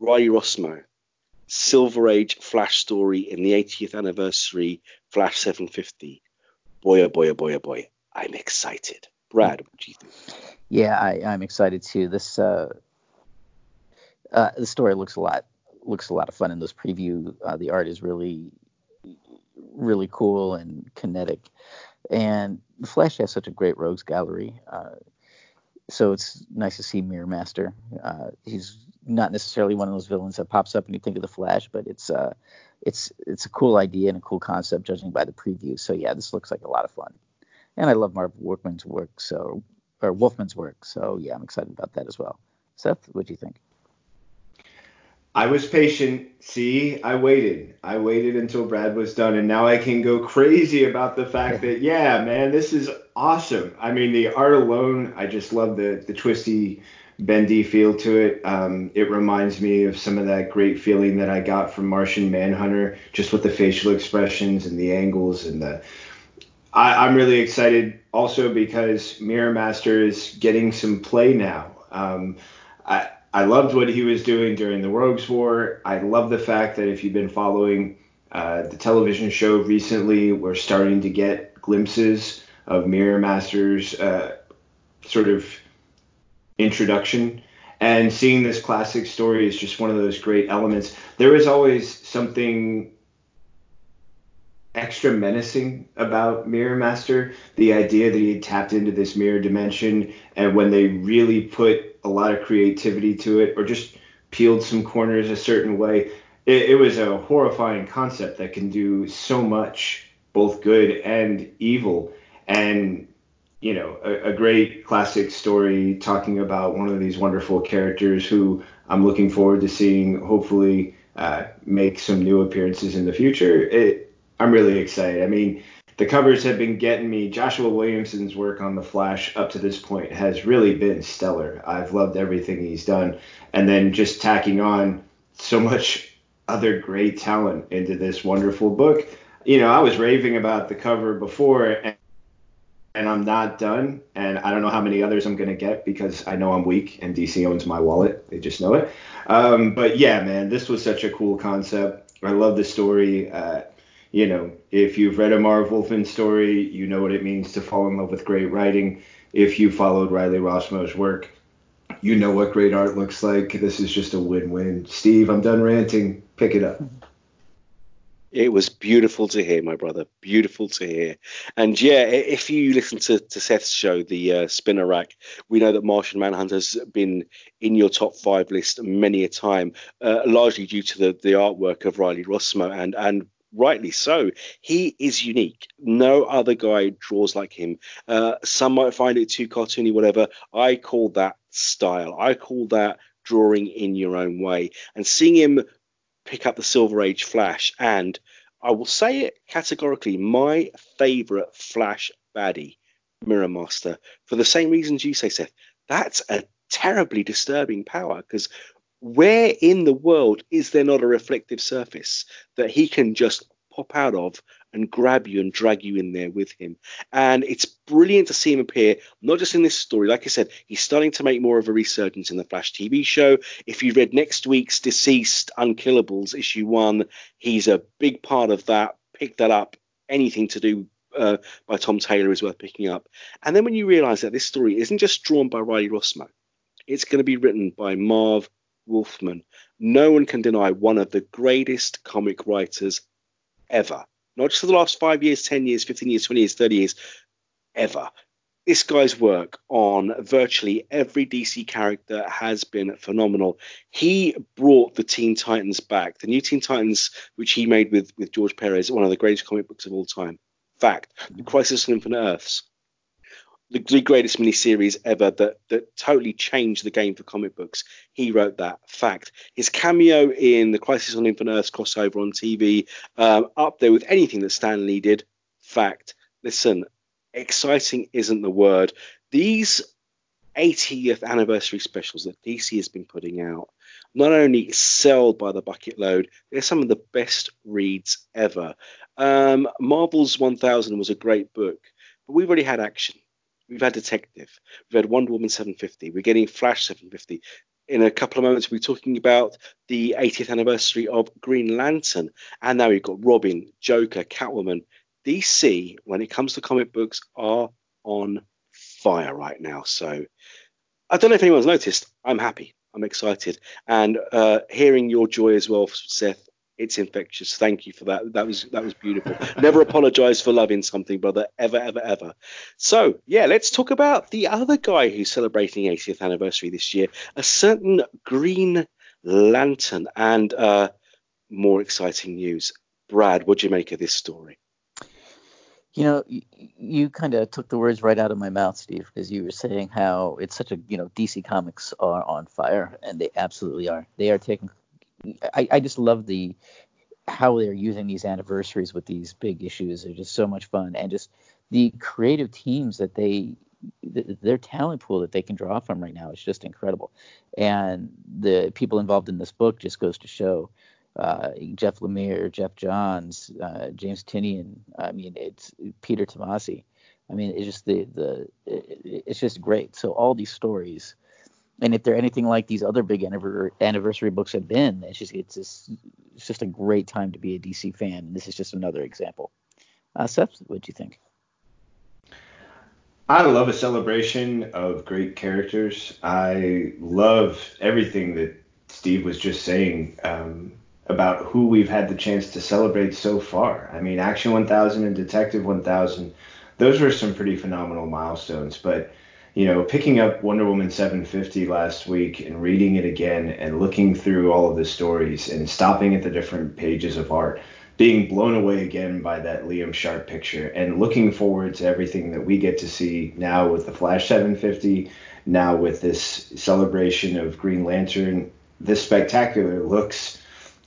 Speaker 1: Riley Rossmo, Silver Age Flash story in the 80th anniversary Flash 750. Boy, oh boy, oh boy, oh boy, I'm excited. Brad, what do you think?
Speaker 2: Yeah, I, am excited too. This uh, uh, the story looks a lot looks a lot of fun in this preview. Uh, the art is really really cool and kinetic, and the Flash has such a great rogues gallery. Uh, so it's nice to see Mirror Master. Uh, he's not necessarily one of those villains that pops up and you think of the Flash, but it's uh, it's it's a cool idea and a cool concept, judging by the preview. So yeah, this looks like a lot of fun, and I love Marv Workman's work, so or Wolfman's work. So yeah, I'm excited about that as well. Seth, what do you think?
Speaker 3: I was patient. See, I waited. I waited until Brad was done, and now I can go crazy about the fact that yeah, man, this is awesome. I mean, the art alone, I just love the the twisty, bendy feel to it. Um, it reminds me of some of that great feeling that I got from Martian Manhunter, just with the facial expressions and the angles and the. I, I'm really excited also because Mirror Master is getting some play now. Um, I I loved what he was doing during the Rogues War. I love the fact that if you've been following uh, the television show recently, we're starting to get glimpses of Mirror Master's uh, sort of introduction. And seeing this classic story is just one of those great elements. There is always something extra menacing about Mirror Master. The idea that he tapped into this mirror dimension, and when they really put a lot of creativity to it, or just peeled some corners a certain way, it, it was a horrifying concept that can do so much, both good and evil. And you know, a, a, great classic story talking about one of these wonderful characters who I'm looking forward to seeing hopefully uh, make some new appearances in the future. It, I'm really excited. I mean, the covers have been getting me. Joshua Williamson's work on The Flash up to this point has really been stellar. I've loved everything he's done. And then just tacking on so much other great talent into this wonderful book. You know, I was raving about the cover before, and, and I'm not done. And I don't know how many others I'm going to get because I know I'm weak and DC owns my wallet. They just know it. Um, but yeah, man, this was such a cool concept. I love the story. Uh, you know, if you've read a Marv Wolfman story, you know what it means to fall in love with great writing. If you followed Riley Rossmo's work, you know what great art looks like. This is just a win-win. Steve, I'm done ranting. Pick it up.
Speaker 1: It was beautiful to hear, my brother. Beautiful to hear. And yeah, if you listen to, to Seth's show, the uh, Spinner Rack, we know that Martian Manhunter's been in your top five list many a time, uh, largely due to the, the artwork of Riley Rossmo and and rightly so. He is unique. No other guy draws like him. Uh, some might find it too cartoony, whatever. I call that style. I call that drawing in your own way. And seeing him pick up the Silver Age Flash, and I will say it categorically, my favorite Flash baddie, Mirror Master, for the same reasons you say, Seth. That's a terribly disturbing power because where in the world is there not a reflective surface that he can just pop out of and grab you and drag you in there with him? And it's brilliant to see him appear, not just in this story. Like I said, he's starting to make more of a resurgence in the Flash TV show. If you read next week's DCeased Unkillables issue one, he's a big part of that. Pick that up. Anything to do uh, by Tom Taylor is worth picking up. And then when you realize that this story isn't just drawn by Riley Rossmo, it's going to be written by Marv Wolfman. No one can deny one of the greatest comic writers ever. Not just for the last five years, 10 years, 15 years, 20 years, 30 years, ever. This guy's work on virtually every DC character has been phenomenal. He brought the Teen Titans back. The new Teen Titans, which he made with, with George Perez, one of the greatest comic books of all time. Fact. The Crisis on Infinite Earths the, greatest miniseries ever that that totally changed the game for comic books. He wrote that. Fact. His cameo in the Crisis on Infinite Earths crossover on TV, um, up there with anything that Stan Lee did. Fact. Listen, exciting isn't the word. These 80th anniversary specials that DC has been putting out not only sell by the bucket load, they're some of the best reads ever. Um, Marvel's 1000 was a great book, but we've already had action. We've had Detective. We've had Wonder Woman 750. We're getting Flash 750. In a couple of moments, we'll be talking about the 80th anniversary of Green Lantern. And now we've got Robin, Joker, Catwoman. DC, when it comes to comic books, are on fire right now. So I don't know if anyone's noticed. I'm happy. I'm excited. And uh, hearing your joy as well, Seth, it's infectious. Thank you for that. That was that was beautiful. Never apologize for loving something, brother. Ever, ever, ever. So yeah, let's talk about the other guy who's celebrating 80th anniversary this year, a certain Green Lantern, and uh, more exciting news. Brad, what do you make of this story?
Speaker 2: You know, you, you kind of took the words right out of my mouth, Steve, because you were saying how it's such a, you know, DC Comics are on fire, and they absolutely are. They are taking I, I just love the how they're using these anniversaries with these big issues. They're just so much fun, and just the creative teams that they their talent pool that they can draw from right now is just incredible and the people involved in this book just goes to show uh, Jeff Lemire, Geoff Johns, uh, James Tynion I mean, it's Peter Tomasi. I mean, it's just the the it's just great. So all these stories, and if they're anything like these other big anniversary books have been, it's just it's just it's just a great time to be a DC fan. And this is just another example. Uh, Seth, what do you think?
Speaker 3: I love a celebration of great characters. I love everything that Steve was just saying um, about who we've had the chance to celebrate so far. I mean, Action 1000 and Detective 1000 those were some pretty phenomenal milestones. But you know, picking up Wonder Woman 750 last week and reading it again and looking through all of the stories and stopping at the different pages of art, being blown away again by that Liam Sharp picture and looking forward to everything that we get to see now with the Flash 750, now with this celebration of Green Lantern. This spectacular looks,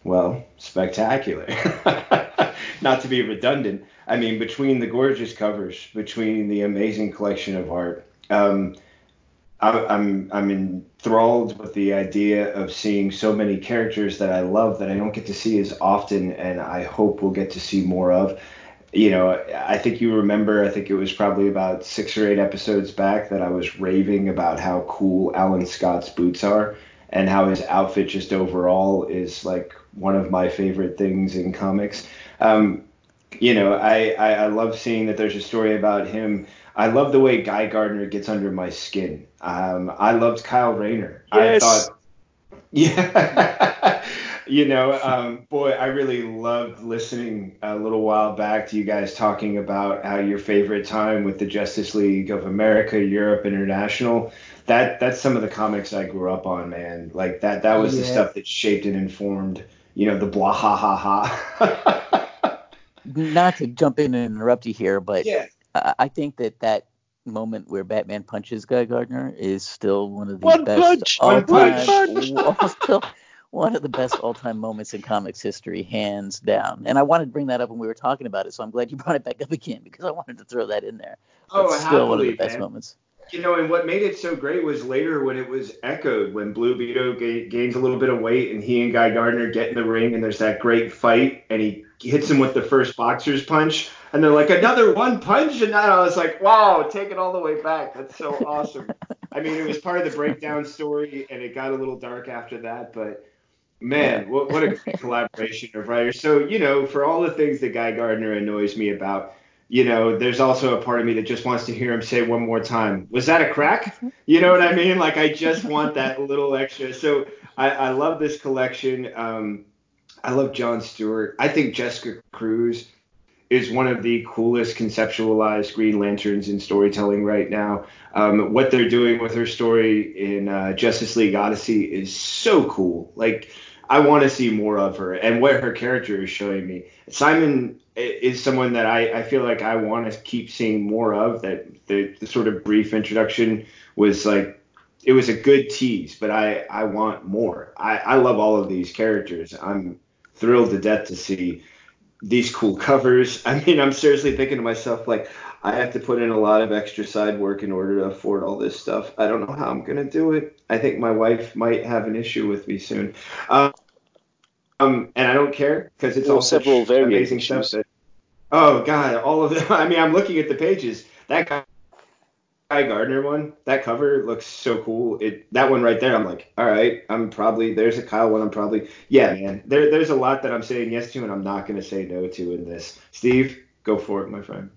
Speaker 3: well, spectacular. Not to be redundant, I mean, between the gorgeous covers, between the amazing collection of art, um, I, I'm I'm enthralled with the idea of seeing so many characters that I love that I don't get to see as often, and I hope we'll get to see more of. You know, I think you remember. I think it was probably about six or eight episodes back that I was raving about how cool Alan Scott's boots are and how his outfit just overall is like one of my favorite things in comics. Um, you know, I, I, I love seeing that there's a story about him. I love the way Guy Gardner gets under my skin. Um, I loved Kyle Rayner.
Speaker 1: Yes.
Speaker 3: I thought, yeah, you know, um, boy, I really loved listening a little while back to you guys talking about how your favorite time with the Justice League of America, Europe, International. That that's some of the comics I grew up on, man. Like that that was
Speaker 2: Yeah.
Speaker 3: the stuff that shaped and informed, you know, the blah ha ha ha.
Speaker 2: Not to jump in and interrupt you here, but
Speaker 3: yeah.
Speaker 2: I think that that moment where Batman punches Guy Gardner is still one of the
Speaker 1: One
Speaker 2: best
Speaker 1: punch,
Speaker 2: all
Speaker 3: one
Speaker 2: time,
Speaker 3: punch.
Speaker 2: one of the best all time moments in comics history, hands down. And I wanted to bring that up when we were talking about it, so I'm glad you brought it back up again because I wanted to throw that in there.
Speaker 3: Oh,
Speaker 2: It's still one of the best
Speaker 3: man.
Speaker 2: moments.
Speaker 3: You know, and what made it so great was later when it was echoed, when Blue Beetle ga- gains a little bit of weight and he and Guy Gardner get in the ring and there's that great fight and he hits him with the first boxer's punch and they're like, another one punch? And then I was like, wow, take it all the way back. That's so awesome. I mean, it was part of the breakdown story and it got a little dark after that, but man, what, what a great collaboration of writers. So, you know, for all the things that Guy Gardner annoys me about, you know, there's also a part of me that just wants to hear him say one more time, was that a crack? You know what I mean? Like, I just want that little extra. So I, I love this collection. Um, I love John Stewart. I think Jessica Cruz is one of the coolest conceptualized Green Lanterns in storytelling right now. Um, what they're doing with her story in uh, Justice League Odyssey is so cool. Like, I want to see more of her and what her character is showing me. Simon is someone that I, I feel like I want to keep seeing more of. That the, the sort of brief introduction was like it was a good tease, but I, I want more. I, I love all of these characters. I'm thrilled to death to see these cool covers. I mean, I'm seriously thinking to myself, like, I have to put in a lot of extra side work in order to afford all this stuff. I don't know how I'm going to do it. I think my wife might have an issue with me soon. Um, um and I don't care because it's all
Speaker 1: several variant
Speaker 3: amazing stuff. That, oh, God, all of them. I mean, I'm looking at the pages. That guy. Guy Gardner one, that cover looks so cool. It that one right there, I'm like, all right, I'm probably there's a Kyle one. I'm probably yeah, man. There there's a lot that I'm saying yes to, and I'm not gonna say no to in this. Steve, go for it, my friend.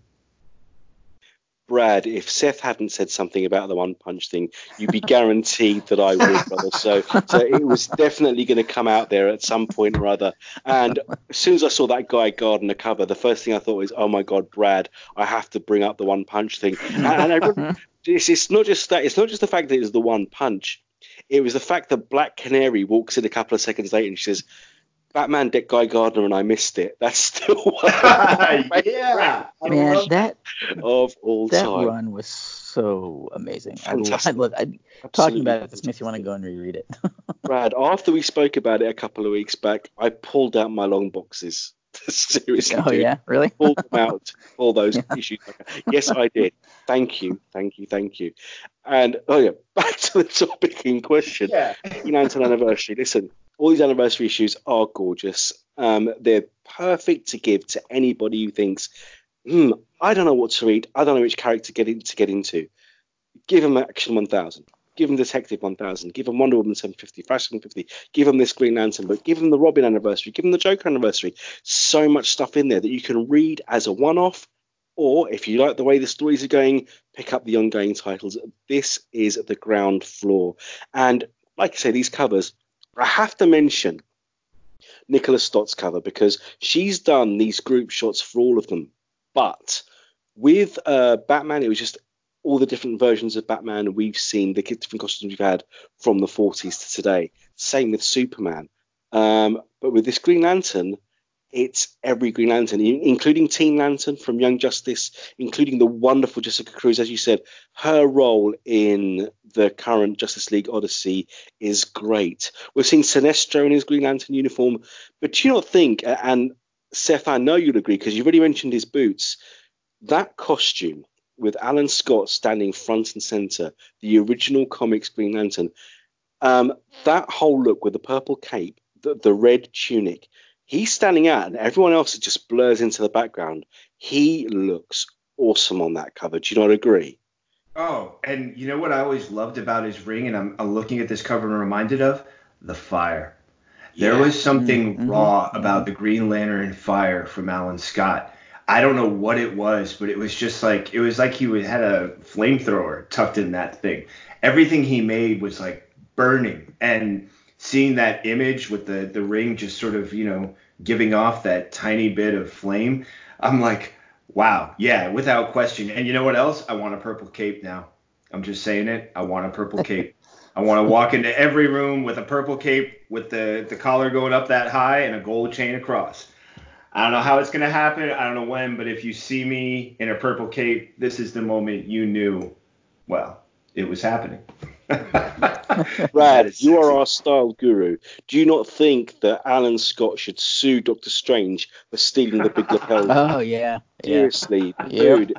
Speaker 1: Brad, if Seth hadn't said something about the one punch thing, you'd be guaranteed that I would, brother. So, so it was definitely going to come out there at some point or other. And as soon as I saw that Guy Gardner cover, the first thing I thought was, oh my God, Brad, I have to bring up the one punch thing. And, and I it's, it's not just that. It's not just the fact that it was the one punch. It was the fact that Black Canary walks in a couple of seconds later and she says, Batman, Dick Guy Gardner, and I missed it. That's still one of
Speaker 3: yeah,
Speaker 2: Man, that
Speaker 1: of all
Speaker 2: that
Speaker 1: time.
Speaker 2: run was so amazing. I, I
Speaker 1: Fantastic.
Speaker 2: look, I, talking about it, this makes you want to go and reread it.
Speaker 1: Brad, after we spoke about it a couple of weeks back, I pulled out my long boxes Seriously,
Speaker 2: oh
Speaker 1: dude.
Speaker 2: yeah, really?
Speaker 1: Pulled them out, all those issues. Yes, I did. Thank you, thank you, thank you. And oh yeah, back to the topic in question.
Speaker 3: Yeah.
Speaker 1: Green Lantern anniversary. Listen, all these anniversary issues are gorgeous. Um, they're perfect to give to anybody who thinks, hmm, I don't know what to read. I don't know which character to get in, to get into. Give them Action 1000. Give them Detective 1000. Give them Wonder Woman 750, Flash 750. Give them this Green Lantern book. Give them the Robin anniversary. Give them the Joker anniversary. So much stuff in there that you can read as a one-off, or if you like the way the stories are going, pick up the ongoing titles. This is the ground floor. And like I say, these covers, I have to mention Nicola Scott's cover because she's done these group shots for all of them. But with uh, Batman, it was just all the different versions of Batman we've seen, the different costumes we've had from the 40s to today. Same with Superman. Um, but with this Green Lantern, it's every Green Lantern, including Teen Lantern from Young Justice, including the wonderful Jessica Cruz. As you said, her role in the current Justice League Odyssey is great. We've seen Sinestro in his Green Lantern uniform, but do you not think, and Seth, I know you'll agree because you've already mentioned his boots, that costume with Alan Scott standing front and center, the original comics Green Lantern, um, that whole look with the purple cape, the, the red tunic, he's standing out and everyone else just blurs into the background. He looks awesome on that cover. Do you not agree?
Speaker 3: Oh, and you know what I always loved about his ring, and I'm, I'm looking at this cover and reminded of the fire. There
Speaker 1: Yeah.
Speaker 3: was something
Speaker 2: Mhm,
Speaker 3: raw about the Green Lantern fire from Alan Scott. I don't know what it was, but it was just like it was like he had a flamethrower tucked in that thing. Everything he made was like burning, and seeing that image with the the ring just sort of you know giving off that tiny bit of flame, I'm like, wow, yeah, without question. And you know what else? I want a purple cape now. I'm just saying it. I want a purple cape. I want to walk into every room with a purple cape with the, the collar going up that high and a gold chain across. I don't know how it's going to happen. I don't know when, but if you see me in a purple cape, this is the moment you knew, well, it was happening.
Speaker 1: Brad, you are our style guru. Do you not think that Alan Scott should sue Doctor Strange for stealing the big lapel?
Speaker 2: Oh yeah, yeah.
Speaker 1: Seriously,
Speaker 2: Yep.
Speaker 1: dude,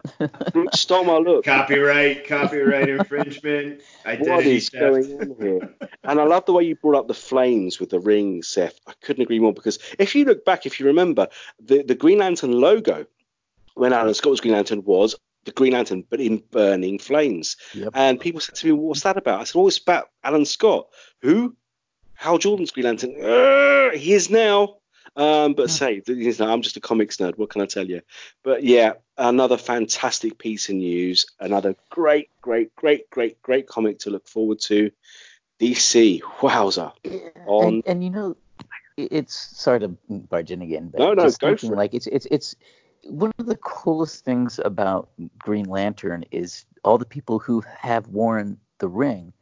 Speaker 1: stole my look.
Speaker 3: copyright, copyright infringement,
Speaker 1: What
Speaker 3: identity
Speaker 1: is
Speaker 3: theft.
Speaker 1: going on here? And I love the way you brought up the flames with the ring, Seth. I couldn't agree more because if you look back, if you remember, the, the Green Lantern logo when Alan Scott's Green Lantern was the Green Lantern, but in burning flames.
Speaker 2: Yep.
Speaker 1: And people said to me, What's that about? I said, Oh, it's about Alan Scott. Who? Hal Jordan's Green Lantern. "Uh, he is now. Um, but say, I'm just a comics nerd. What can I tell you? But yeah, another fantastic piece of news. Another great, great, great, great, great comic to look forward to. DC, wowza. On
Speaker 2: and, and you know, it's sorry to barge in again, but
Speaker 1: No, no,
Speaker 2: just
Speaker 1: go for it.
Speaker 2: like it's it's it's one of the coolest things about Green Lantern is all the people who have worn the ring.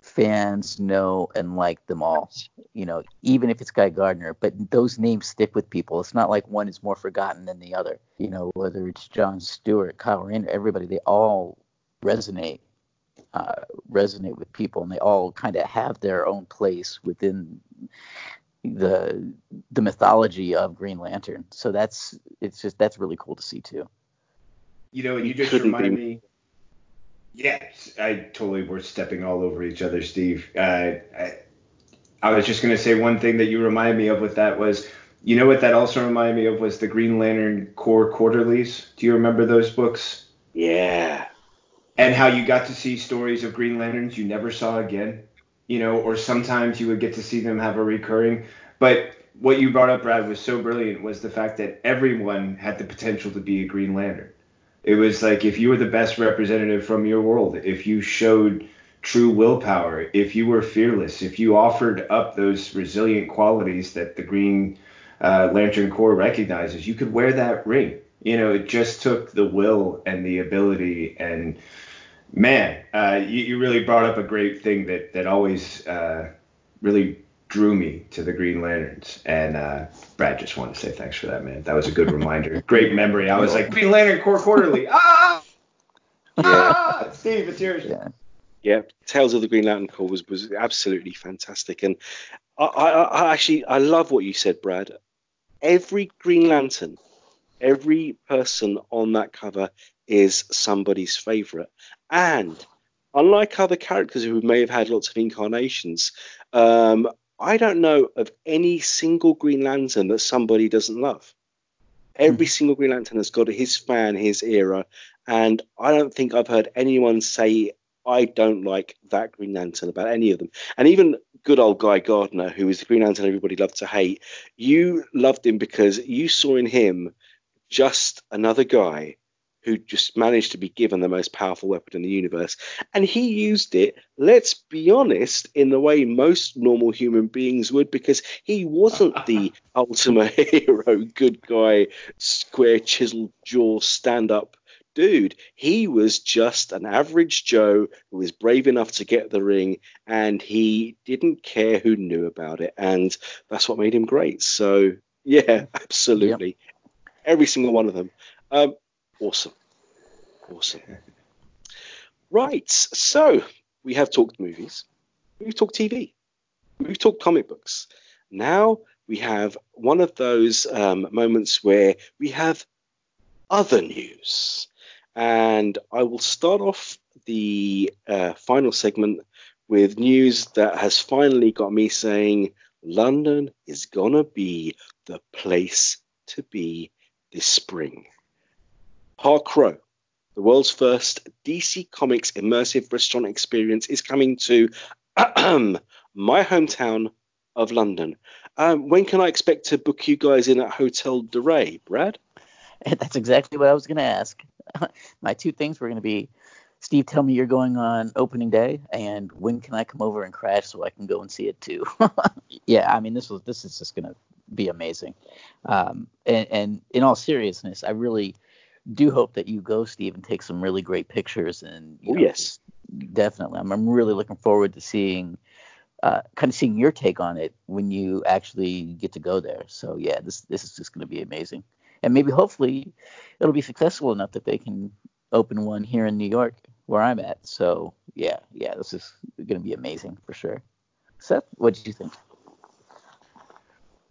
Speaker 2: Fans know and like them all, you know, even if it's Guy Gardner, but those names stick with people. It's not like one is more forgotten than the other, you know, whether it's John Stewart, Kyle Rayner, everybody, they all resonate uh, resonate with people, and they all kind of have their own place within the the mythology of Green Lantern. So that's it's just that's really cool to see too.
Speaker 3: You know, you
Speaker 1: You
Speaker 3: just
Speaker 1: couldn't
Speaker 3: remind
Speaker 1: be-
Speaker 3: me. Yes, I totally we're stepping all over each other, Steve. Uh, I, I was just gonna say one thing that you reminded me of with that was, you know what that also reminded me of was the Green Lantern Corps Quarterlies. Do you remember those books?
Speaker 1: yeah.
Speaker 3: And how you got to see stories of Green Lanterns you never saw again, you know, or sometimes you would get to see them have a recurring. But what you brought up, Brad, was so brilliant was the fact that everyone had the potential to be a Green Lantern. It was like if you were the best representative from your world, if you showed true willpower, if you were fearless, if you offered up those resilient qualities that the Green uh, Lantern Corps recognizes, you could wear that ring. You know, it just took the will and the ability. And man, uh, you, you really brought up a great thing that that always uh, really drew me to the Green Lanterns. And uh, Brad, just wanted to say thanks for that, man. That was a good reminder. Great memory. I was like, Green Lantern Corps Quarterly. Ah! Ah! Steve, it's yours.
Speaker 2: Yeah.
Speaker 1: Yeah, Tales of the Green Lantern Corps was, was absolutely fantastic, and I, I, I actually I love what you said, Brad. every Green Lantern, every person on that cover is somebody's favorite. And unlike other characters who may have had lots of incarnations, um, I don't know of any single Green Lantern that somebody doesn't love. Every hmm. single Green Lantern has got his fan, his era, and I don't think I've heard anyone say I don't like that Green Lantern about any of them. And even good old Guy Gardner, who was the Green Lantern everybody loved to hate, you loved him because you saw in him just another guy who just managed to be given the most powerful weapon in the universe. And he used it, let's be honest, in the way most normal human beings would, because he wasn't the ultimate hero, good guy, square, chiseled jaw, stand up dude. He was just an average Joe who was brave enough to get the ring, and he didn't care who knew about it. And that's what made him great. So, yeah, absolutely. Yep. Every single one of them. Um, Awesome. Awesome. Right. So we have talked movies. We've talked TV. We've talked comic books. Now we have one of those um, moments where we have other news. And I will start off the uh, final segment with news that has finally got me saying London is going to be the place to be this spring. Park Row, the world's first DC Comics immersive restaurant experience, is coming to my hometown of London. Um, when can I expect to book you guys in at Hotel de Ray, Brad?
Speaker 2: That's exactly what I was going to ask. my two things were going to be Steve, tell me you're going on opening day, and when can I come over and crash so I can go and see it too? yeah, I mean this was this is just gonna be amazing. Um, and, and in all seriousness, I really do hope that you go, Steve, and take some really great pictures. And
Speaker 1: oh, know, yes,
Speaker 2: definitely. I'm, I'm really looking forward to seeing, uh, kind of seeing your take on it when you actually get to go there. So yeah, this this is just going to be amazing, and maybe hopefully it'll be successful enough that they can open one here in New York where I'm at. So yeah, yeah, this is going to be amazing for sure. Seth, what did you think?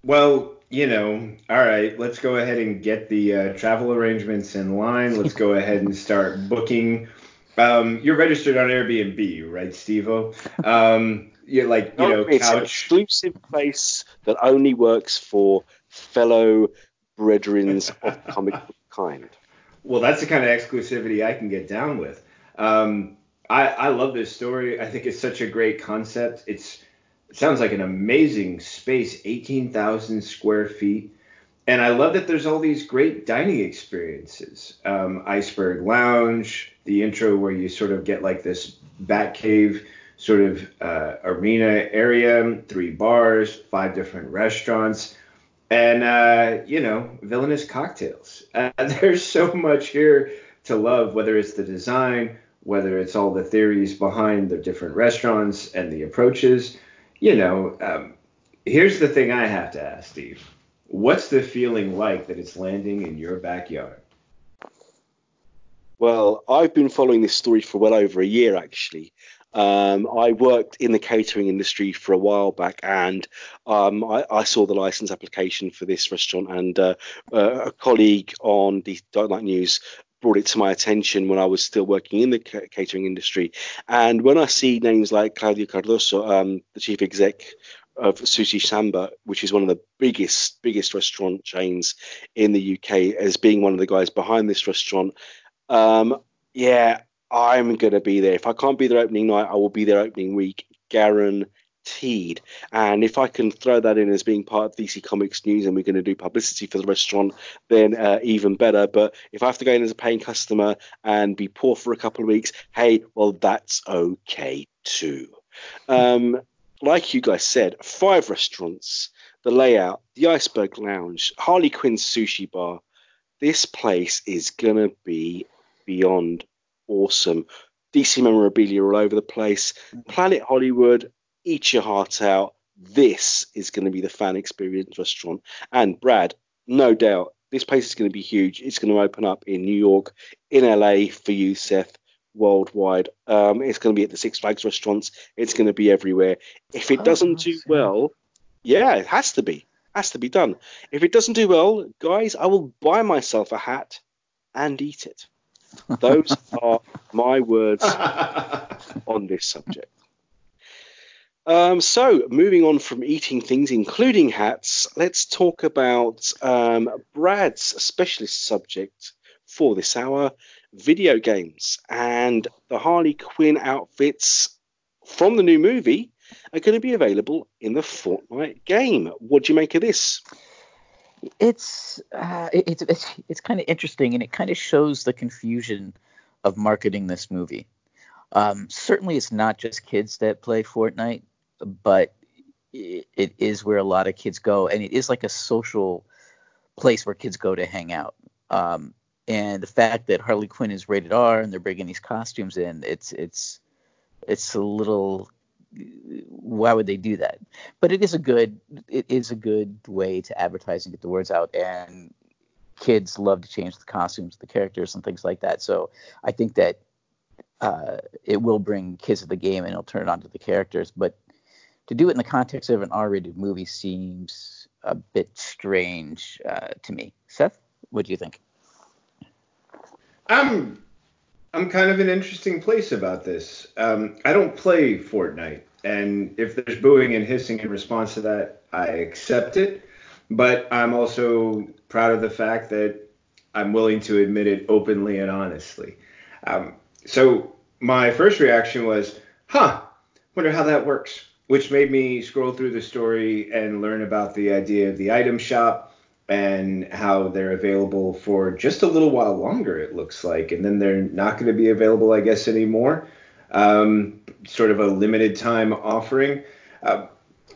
Speaker 3: Well, you know, all right, let's go ahead and get the uh, travel arrangements in line. Let's go ahead and start booking. Um, you're registered on Airbnb, right, Stevo? Um, you're like, you know,
Speaker 1: it's couch. an exclusive place that only works for fellow brethrens of comic book kind.
Speaker 3: Well, that's the kind of exclusivity I can get down with. Um, I, I love this story. I think it's such a great concept. It's sounds like an amazing space 18,000 square feet. And I love that there's all these great dining experiences. Um, Iceberg Lounge, the intro where you sort of get like this bat cave sort of uh, arena area, three bars, five different restaurants, and, uh, you know, villainous cocktails. Uh, there's so much here to love, whether it's the design, whether it's all the theories behind the different restaurants and the approaches you know, um, here's the thing I have to ask, Steve. What's the feeling like that it's landing in your backyard?
Speaker 1: Well, I've been following this story for well over a year, actually. Um, I worked in the catering industry for a while back, and um, I, I, saw the license application for this restaurant, and uh, uh, a colleague on the Dark Knight News brought it to my attention when I was still working in the catering industry. And when I see names like Claudio Cardoso, um, the chief exec of Sushi Samba, which is one of the biggest biggest restaurant chains in the UK, as being one of the guys behind this restaurant, um, yeah, I'm gonna be there. If I can't be there opening night, I will be there opening week, guaranteed Teed. And if I can throw that in as being part of DC Comics news and we're going to do publicity for the restaurant, then uh, even better. But if I have to go in as a paying customer and be poor for a couple of weeks, hey, well, that's okay too. Um, like you guys said, five restaurants, the layout, the Iceberg Lounge, Harley Quinn's Sushi Bar. This place is going to be beyond awesome. DC memorabilia all over the place. Planet Hollywood, eat your heart out. This is going to be the fan experience restaurant. And Brad, no doubt, this place is going to be huge. It's going to open up in New York, in LA for you, Seth, worldwide. Um, it's going to be at the Six Flags restaurants. It's going to be everywhere. If it oh, doesn't do well, yeah, it has to be. Has to be done. If it doesn't do well, guys, I will buy myself a hat and eat it. Those are my words on this subject. Um, so, moving on from eating things, including hats, let's talk about um, Brad's specialist subject for this hour video games. And the Harley Quinn outfits from the new movie are going to be available in the Fortnite game. What do you make of this?
Speaker 2: It's uh, it's it's, it's kind of interesting, and it kind of shows the confusion of marketing this movie. Um, certainly, it's not just kids that play Fortnite, but it, it is where a lot of kids go, and it is like a social place where kids go to hang out. Um, and the fact that Harley Quinn is rated R and they're bringing these costumes in, it's it's it's a little why would they do that? But it is a good it is a good way to advertise and get the words out and kids love to change the costumes, the characters and things like that. So I think that uh, it will bring kids to the game and it'll turn it on to the characters. But to do it in the context of an R-rated movie seems a bit strange uh, to me. Seth, what do you think?
Speaker 3: I'm I'm kind of in an interesting place about this. Um, I don't play Fortnite, and if there's booing and hissing in response to that, I accept it. But I'm also proud of the fact that I'm willing to admit it openly and honestly. Um, so my first reaction was, huh, wonder how that works, which made me scroll through the story and learn about the idea of the item shop and how they're available for just a little while longer, it looks like. And then they're not going to be available, I guess, anymore. Um, sort of a limited time offering. Uh,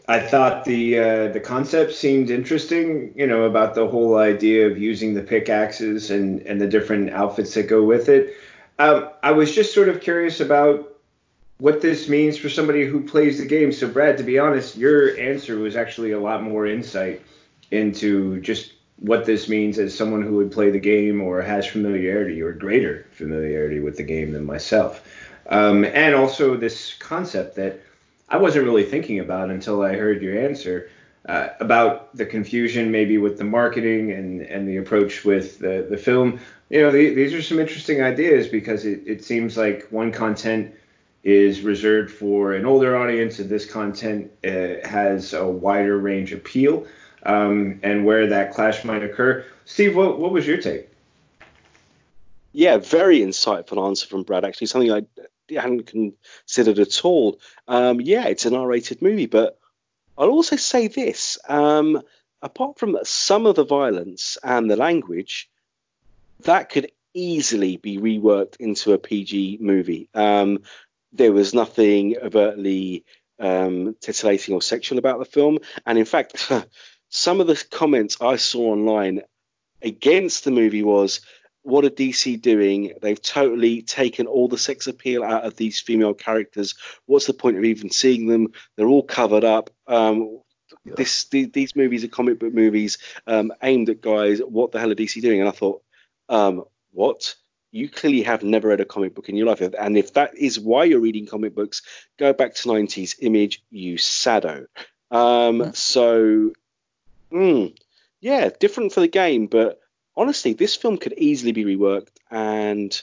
Speaker 3: I thought the uh, the concept seemed interesting, you know, about the whole idea of using the pickaxes and and the different outfits that go with it. Um, I was just sort of curious about what this means for somebody who plays the game. So, Brad, to be honest, your answer was actually a lot more insight into just what this means as someone who would play the game or has familiarity or greater familiarity with the game than myself. Um, and also this concept that I wasn't really thinking about until I heard your answer uh, about the confusion maybe with the marketing and, and the approach with the, the film. You know, the, these are some interesting ideas because it, it seems like one content is reserved for an older audience and this content uh, has a wider range appeal um, and where that clash might occur. Steve, what, what was your take?
Speaker 1: Yeah, very insightful answer from Brad. Actually, something I hadn't considered at all. Um, yeah, it's an R-rated movie, but I'll also say this: um, apart from some of the violence and the language, that could easily be reworked into a PG movie. Um, there was nothing overtly um, titillating or sexual about the film, and in fact. some of the comments I saw online against the movie was, what are DC doing? They've totally taken all the sex appeal out of these female characters. What's the point of even seeing them? They're all covered up. Um, yeah. This the, these movies are comic book movies um, aimed at guys. What the hell are DC doing? And I thought, um, what? You clearly have never read a comic book in your life, and if that is why you're reading comic books, go back to 90s Image, you sado. Um, yeah. So Mm, yeah, different for the game, but honestly, this film could easily be reworked. And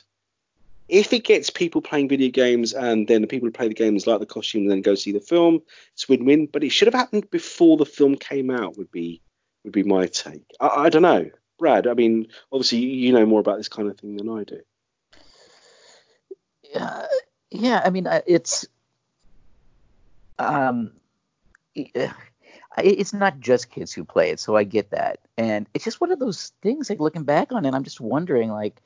Speaker 1: if it gets people playing video games and then the people who play the games like the costume and then go see the film, it's win-win. But it should have happened before the film came out. Would be would be my take. I, I don't know, Brad. I mean, obviously you know more about this kind of thing than I do.
Speaker 2: Uh, yeah, I mean, it's um, it's not just kids who play it, so I get that. And it's just one of those things, like looking back on it, I'm just wondering, like,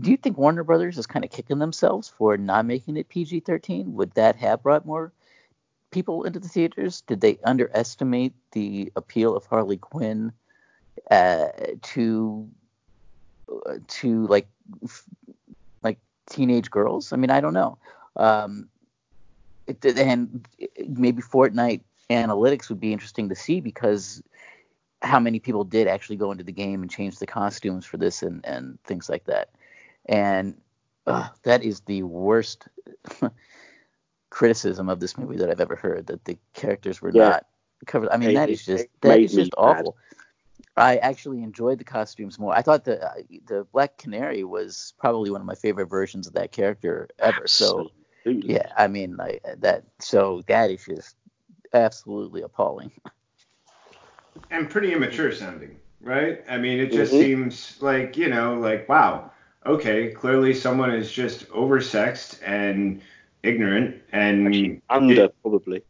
Speaker 2: do you think Warner Brothers is kind of kicking themselves for not making it PG-13? Would that have brought more people into the theaters? Did they underestimate the appeal of Harley Quinn uh, to uh, to like like teenage girls? I mean, I don't know. Um, it, and maybe Fortnite analytics would be interesting to see because how many people did actually go into the game and change the costumes for this and, and things like that. And uh, that is the worst criticism of this movie that I've ever heard that the characters were yeah. not covered. I mean,
Speaker 1: It-
Speaker 2: that is just that
Speaker 1: made
Speaker 2: just awful. I actually enjoyed the costumes more. I thought the uh, the Black Canary was probably one of my favorite versions of that character ever. So yeah, I mean like that. So that is just absolutely appalling.
Speaker 3: and pretty immature sounding, right? I mean, it just
Speaker 1: Mhm.
Speaker 3: seems like you know, like wow, okay, clearly someone is just oversexed and ignorant, and
Speaker 1: Actually, under
Speaker 3: it-
Speaker 1: probably.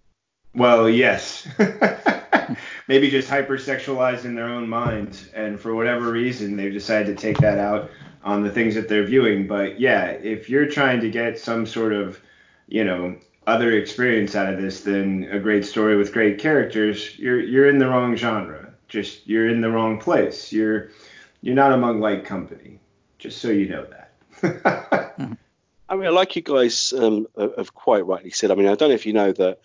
Speaker 3: well, yes, maybe just hypersexualized in their own minds, and for whatever reason, they've decided to take that out on the things that they're viewing. But yeah, if you're trying to get some sort of, you know, other experience out of this than a great story with great characters, you're you're in the wrong genre. Just you're in the wrong place. You're you're not among like company. Just so you know that.
Speaker 1: I mean, like you guys um, have quite rightly said. I mean, I don't know if you know that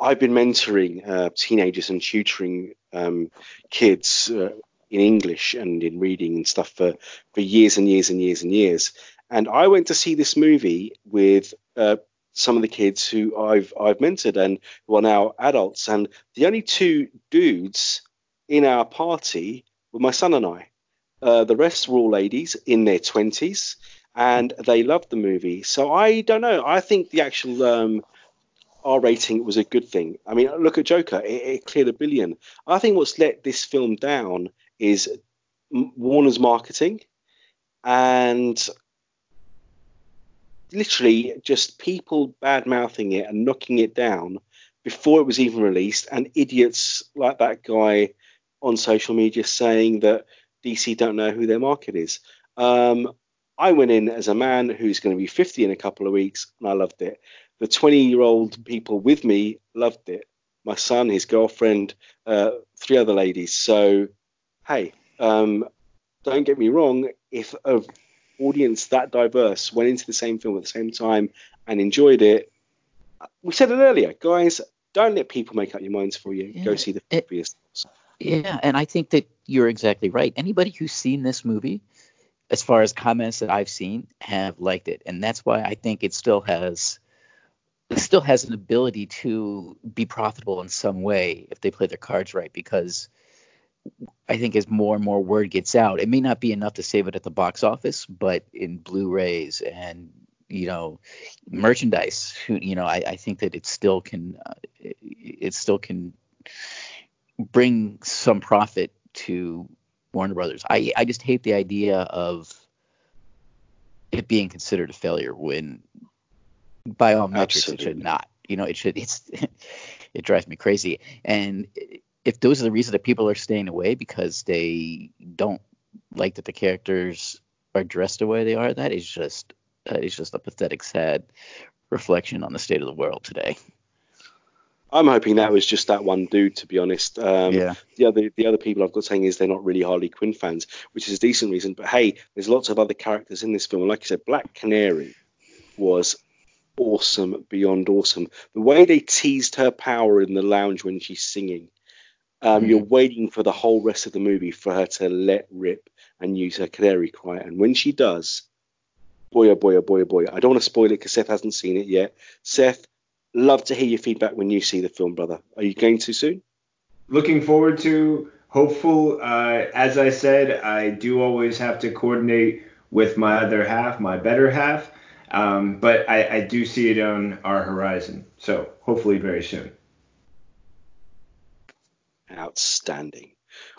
Speaker 1: I've been mentoring uh, teenagers and tutoring um, kids uh, in English and in reading and stuff for, for years and years and years and years. And I went to see this movie with uh, some of the kids who I've I've mentored and who are now adults. And the only two dudes in our party were my son and I. Uh, the rest were all ladies in their twenties and they loved the movie. So I don't know. I think the actual um, R rating was a good thing. I mean, look at Joker; it, it cleared a billion. I think what's let this film down is Warner's marketing and literally just people bad mouthing it and knocking it down before it was even released, and idiots like that guy on social media saying that DC don't know who their market is. Um, I went in as a man who's going to be 50 in a couple of weeks, and I loved it. The 20 year old people with me loved it. My son, his girlfriend, uh, three other ladies. So, hey, um, don't get me wrong. If an audience that diverse went into the same film at the same time and enjoyed it, we said it earlier, guys. Don't let people make up your minds for you. Go see the film for yourselves.
Speaker 2: Yeah, and I think that you're exactly right. Anybody who's seen this movie, as far as comments that I've seen, have liked it, and that's why I think it still has still has an ability to be profitable in some way if they play their cards right. Because I think as more and more word gets out, it may not be enough to save it at the box office, but in Blu-rays and you know merchandise, you know, I, I think that it still can uh, it, it still can bring some profit to Warner Brothers. I I just hate the idea of it being considered a failure when by all metrics it should not. You know, it should it's it drives me crazy. And if those are the reasons that people are staying away because they don't like that the characters are dressed the way they are, that is just that is just a pathetic, sad reflection on the state of the world today.
Speaker 1: I'm hoping that was just that one dude, to be honest. Um,
Speaker 2: Yeah.
Speaker 1: The other the other people I've got saying is they're not really Harley Quinn fans, which is a decent reason. But hey, there's lots of other characters in this film. Like I said, Black Canary was awesome beyond awesome. The way they teased her power in the lounge when she's singing. Um,
Speaker 2: Mhm.
Speaker 1: You're waiting for the whole rest of the movie for her to let rip and use her canary cry, and when she does, boy oh boy oh boy oh boy! I don't want to spoil it because Seth hasn't seen it yet. Seth, love to hear your feedback when you see the film, brother. Are you going too soon?
Speaker 3: looking forward to hopeful uh, as i said i do always have to coordinate with my other half my better half um, but I, I do see it on our horizon so hopefully very soon
Speaker 1: Outstanding.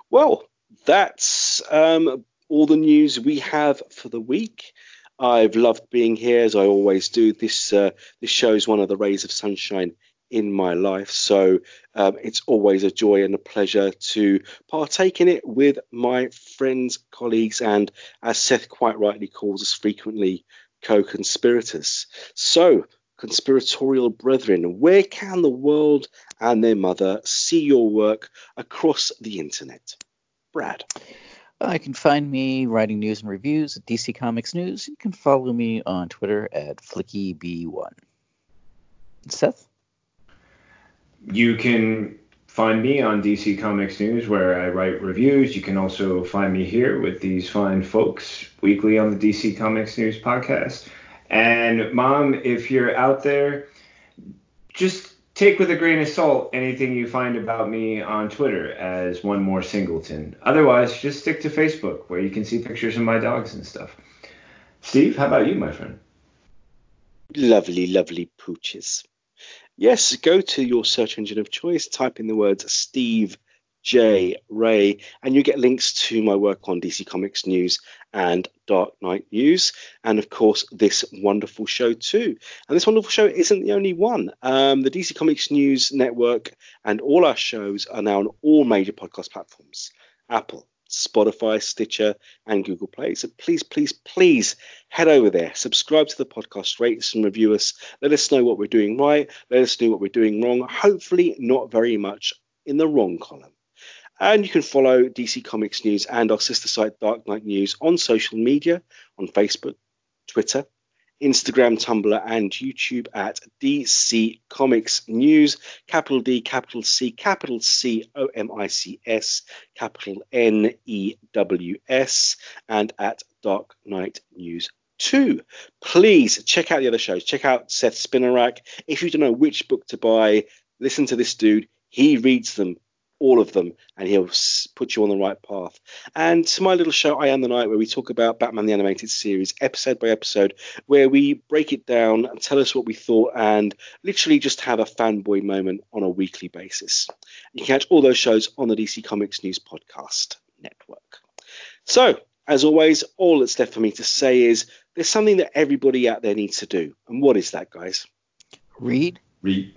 Speaker 1: Well, that's um, all the news we have for the week. I've loved being here as I always do. This uh, this show is one of the rays of sunshine in my life, so um, it's always a joy and a pleasure to partake in it with my friends, colleagues, and as Seth quite rightly calls us frequently, co-conspirators. So, conspiratorial brethren, where can the world and their mother see your work across the internet? Brad.
Speaker 2: Uh, you can find me writing news and reviews at DC Comics News. You can follow me on Twitter at FlickyB1. Seth?
Speaker 3: You can find me on DC Comics News where I write reviews. You can also find me here with these fine folks weekly on the DC Comics News podcast. And mom, if you're out there, just take with a grain of salt anything you find about me on Twitter as one more singleton. Otherwise, just stick to Facebook where you can see pictures of my dogs and stuff. Steve, how about you, my friend?
Speaker 1: Lovely, lovely pooches. Yes, go to your search engine of choice, type in the words Steve J. Ray, and you get links to my work on DC Comics News and Dark Knight News, and of course, this wonderful show too. And this wonderful show isn't the only one. Um, the DC Comics News Network and all our shows are now on all major podcast platforms Apple, Spotify, Stitcher, and Google Play. So please, please, please head over there, subscribe to the podcast, rate us and review us. Let us know what we're doing right. Let us know what we're doing wrong. Hopefully, not very much in the wrong column. And you can follow DC Comics News and our sister site Dark Knight News on social media on Facebook, Twitter, Instagram, Tumblr, and YouTube at DC Comics News, capital D, capital C, capital C O M I C S, capital N E W S, and at Dark Knight News 2. Please check out the other shows. Check out Seth Spinnerack. If you don't know which book to buy, listen to this dude. He reads them all of them, and he'll put you on the right path. And to my little show, I Am the Night, where we talk about Batman the Animated Series episode by episode, where we break it down and tell us what we thought, and literally just have a fanboy moment on a weekly basis. You can catch all those shows on the DC Comics News Podcast Network. So, as always, all that's left for me to say is there's something that everybody out there needs to do. And what is that, guys?
Speaker 2: Read.
Speaker 3: Read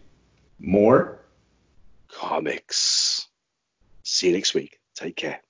Speaker 3: more
Speaker 1: comics. See you next week. Take care.